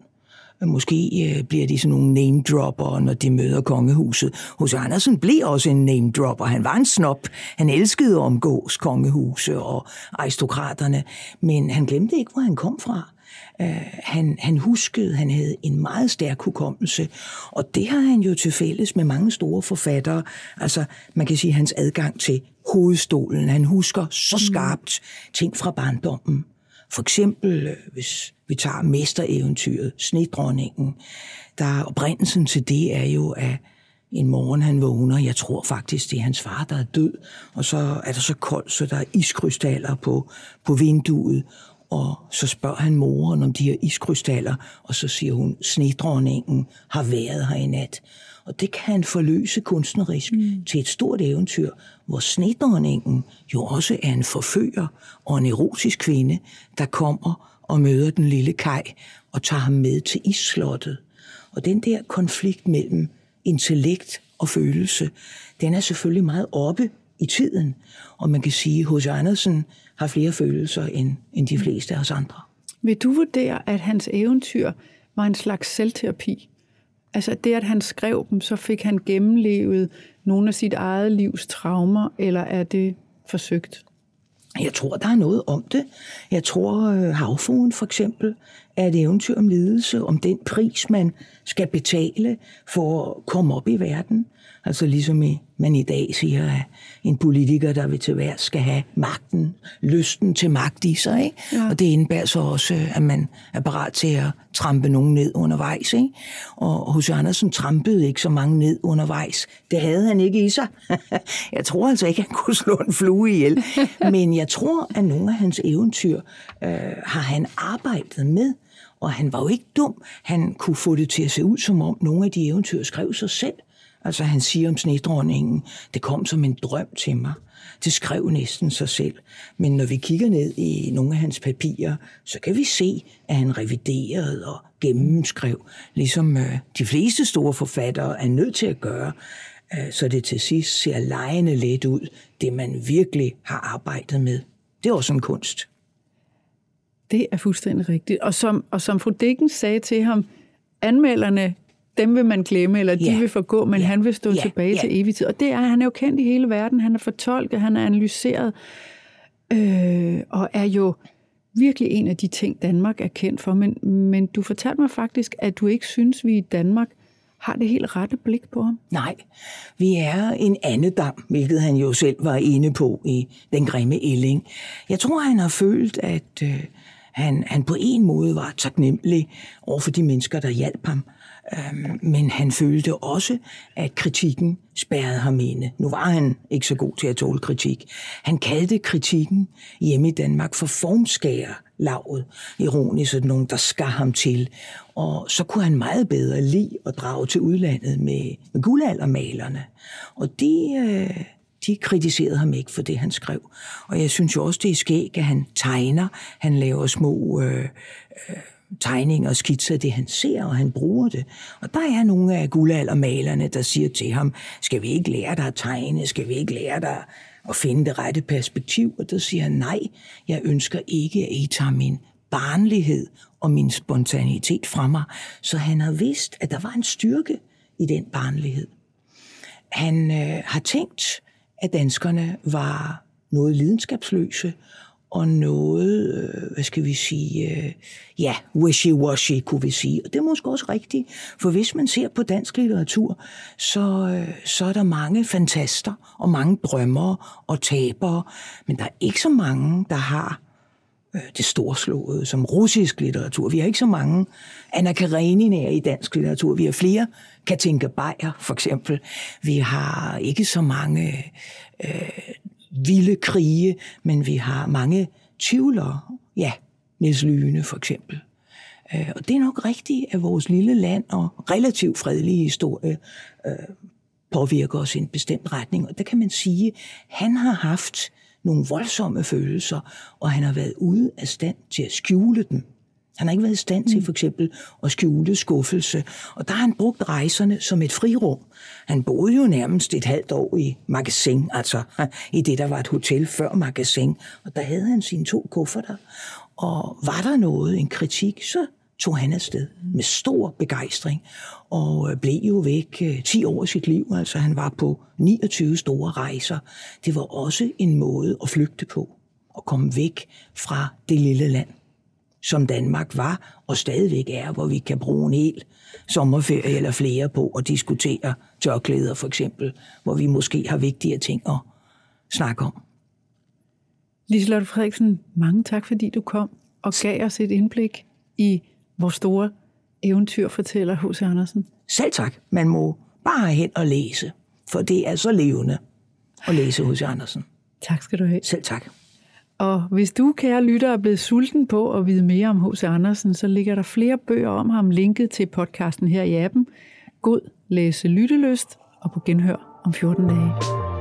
Speaker 5: Måske øh, bliver de sådan nogle name-dropper, når de møder kongehuset. Hos Andersen blev også en name-dropper. Han var en snop. Han elskede at omgås kongehuse og aristokraterne. Men han glemte ikke, hvor han kom fra. Uh, han, han huskede, han havde en meget stærk hukommelse, og det har han jo til fælles med mange store forfattere. Altså, man kan sige, hans adgang til hovedstolen. Han husker så skarpt ting fra barndommen. For eksempel, øh, hvis vi tager mestereventyret, Snedronningen, der oprindelsen til det er jo, at en morgen han vågner, jeg tror faktisk, det er hans far, der er død, og så er der så koldt, så der er iskrystaller på, på vinduet, og så spørger han moren om de her iskrystaller, og så siger hun, snedronningen har været her i nat. Og det kan han forløse kunstnerisk mm. til et stort eventyr, hvor snedronningen jo også er en forfører og en erotisk kvinde, der kommer og møder den lille Kai og tager ham med til isslottet. Og den der konflikt mellem intellekt og følelse, den er selvfølgelig meget oppe i tiden. Og man kan sige, at H.C. Andersen har flere følelser end, end de fleste af os andre.
Speaker 1: Vil du vurdere, at hans eventyr var en slags selvterapi? Altså det, at han skrev dem, så fik han gennemlevet nogle af sit eget livs traumer, eller er det forsøgt?
Speaker 5: Jeg tror, der er noget om det. Jeg tror, øh, Havfruen for eksempel er et eventyr om lidelse, om den pris, man skal betale for at komme op i verden. Altså ligesom i, man i dag siger, at en politiker, der vil til hver, skal have magten, lysten til magt i sig. Ikke? Ja. Og det indebærer så også, at man er parat til at trampe nogen ned undervejs. Ikke? Og hos Andersen trampede ikke så mange ned undervejs. Det havde han ikke i sig. jeg tror altså ikke, han kunne slå en flue ihjel. Men jeg tror, at nogle af hans eventyr øh, har han arbejdet med. Og han var jo ikke dum. Han kunne få det til at se ud, som om nogle af de eventyr skrev sig selv. Altså han siger om snedronningen, det kom som en drøm til mig. Det skrev næsten sig selv. Men når vi kigger ned i nogle af hans papirer, så kan vi se, at han reviderede og gennemskrev, ligesom øh, de fleste store forfattere er nødt til at gøre, øh, så det til sidst ser lejende let ud, det man virkelig har arbejdet med. Det er også en kunst.
Speaker 1: Det er fuldstændig rigtigt. Og som, og som fru Dickens sagde til ham, anmelderne dem vil man glemme, eller de ja. vil forgå, men ja. han vil stå ja. tilbage ja. til evig tid. Og det er, han er jo kendt i hele verden, han er fortolket, han er analyseret, øh, og er jo virkelig en af de ting, Danmark er kendt for. Men, men du fortalte mig faktisk, at du ikke synes, vi i Danmark har det helt rette blik på ham.
Speaker 5: Nej, vi er en andedam, hvilket han jo selv var inde på i Den grimme ælling. Jeg tror, han har følt, at øh, han, han på en måde var taknemmelig over for de mennesker, der hjalp ham. Øhm, men han følte også, at kritikken spærrede ham inde. Nu var han ikke så god til at tåle kritik. Han kaldte kritikken hjemme i Danmark for formskærer lavet. Ironisk sådan nogen, der skar ham til. Og så kunne han meget bedre lide at drage til udlandet med, med guldaldermalerne. Og de, øh, de kritiserede ham ikke for det, han skrev. Og jeg synes jo også, det er skæg, at han tegner. Han laver små... Øh, øh, tegninger og skitser det, han ser, og han bruger det. Og der er nogle af guldaldermalerne, der siger til ham, skal vi ikke lære dig at tegne? Skal vi ikke lære dig at finde det rette perspektiv? Og der siger han, nej, jeg ønsker ikke, at I tager min barnlighed og min spontanitet fra mig. Så han har vidst, at der var en styrke i den barnlighed. Han øh, har tænkt, at danskerne var noget lidenskabsløse, og noget, øh, hvad skal vi sige, øh, ja, wishy-washy, kunne vi sige. Og det er måske også rigtigt, for hvis man ser på dansk litteratur, så, øh, så er der mange fantaster og mange drømmere og tabere, men der er ikke så mange, der har øh, det storslåede som russisk litteratur. Vi har ikke så mange Anna Kareninaer i dansk litteratur. Vi har flere Katinka Beyer, for eksempel. Vi har ikke så mange øh, vilde krige, men vi har mange tvivlere. Ja, Niels Lyne for eksempel. Øh, og det er nok rigtigt, at vores lille land og relativt fredelige historie øh, påvirker os i en bestemt retning. Og der kan man sige, at han har haft nogle voldsomme følelser, og han har været ude af stand til at skjule dem. Han har ikke været i stand til mm. for eksempel at skjule skuffelse, og der har han brugt rejserne som et frirum. Han boede jo nærmest et halvt år i magasin, altså i det, der var et hotel før magasin, og der havde han sine to kufferter. Og var der noget, en kritik, så tog han afsted med stor begejstring, og øh, blev jo væk 10 øh, år af sit liv. Altså han var på 29 store rejser. Det var også en måde at flygte på, at komme væk fra det lille land som Danmark var og stadigvæk er, hvor vi kan bruge en hel sommerferie eller flere på at diskutere tørklæder for eksempel, hvor vi måske har vigtigere ting at snakke om.
Speaker 1: Liselotte Frederiksen, mange tak, fordi du kom og gav os et indblik i vores store eventyrfortæller H.C. Andersen.
Speaker 5: Selv tak. Man må bare hen og læse, for det er så levende at læse H.C. Andersen.
Speaker 1: Tak skal du have.
Speaker 5: Selv tak.
Speaker 1: Og hvis du, kære lytter, er blevet sulten på at vide mere om H.C. Andersen, så ligger der flere bøger om ham linket til podcasten her i appen. God læse lyttelyst og på genhør om 14 dage.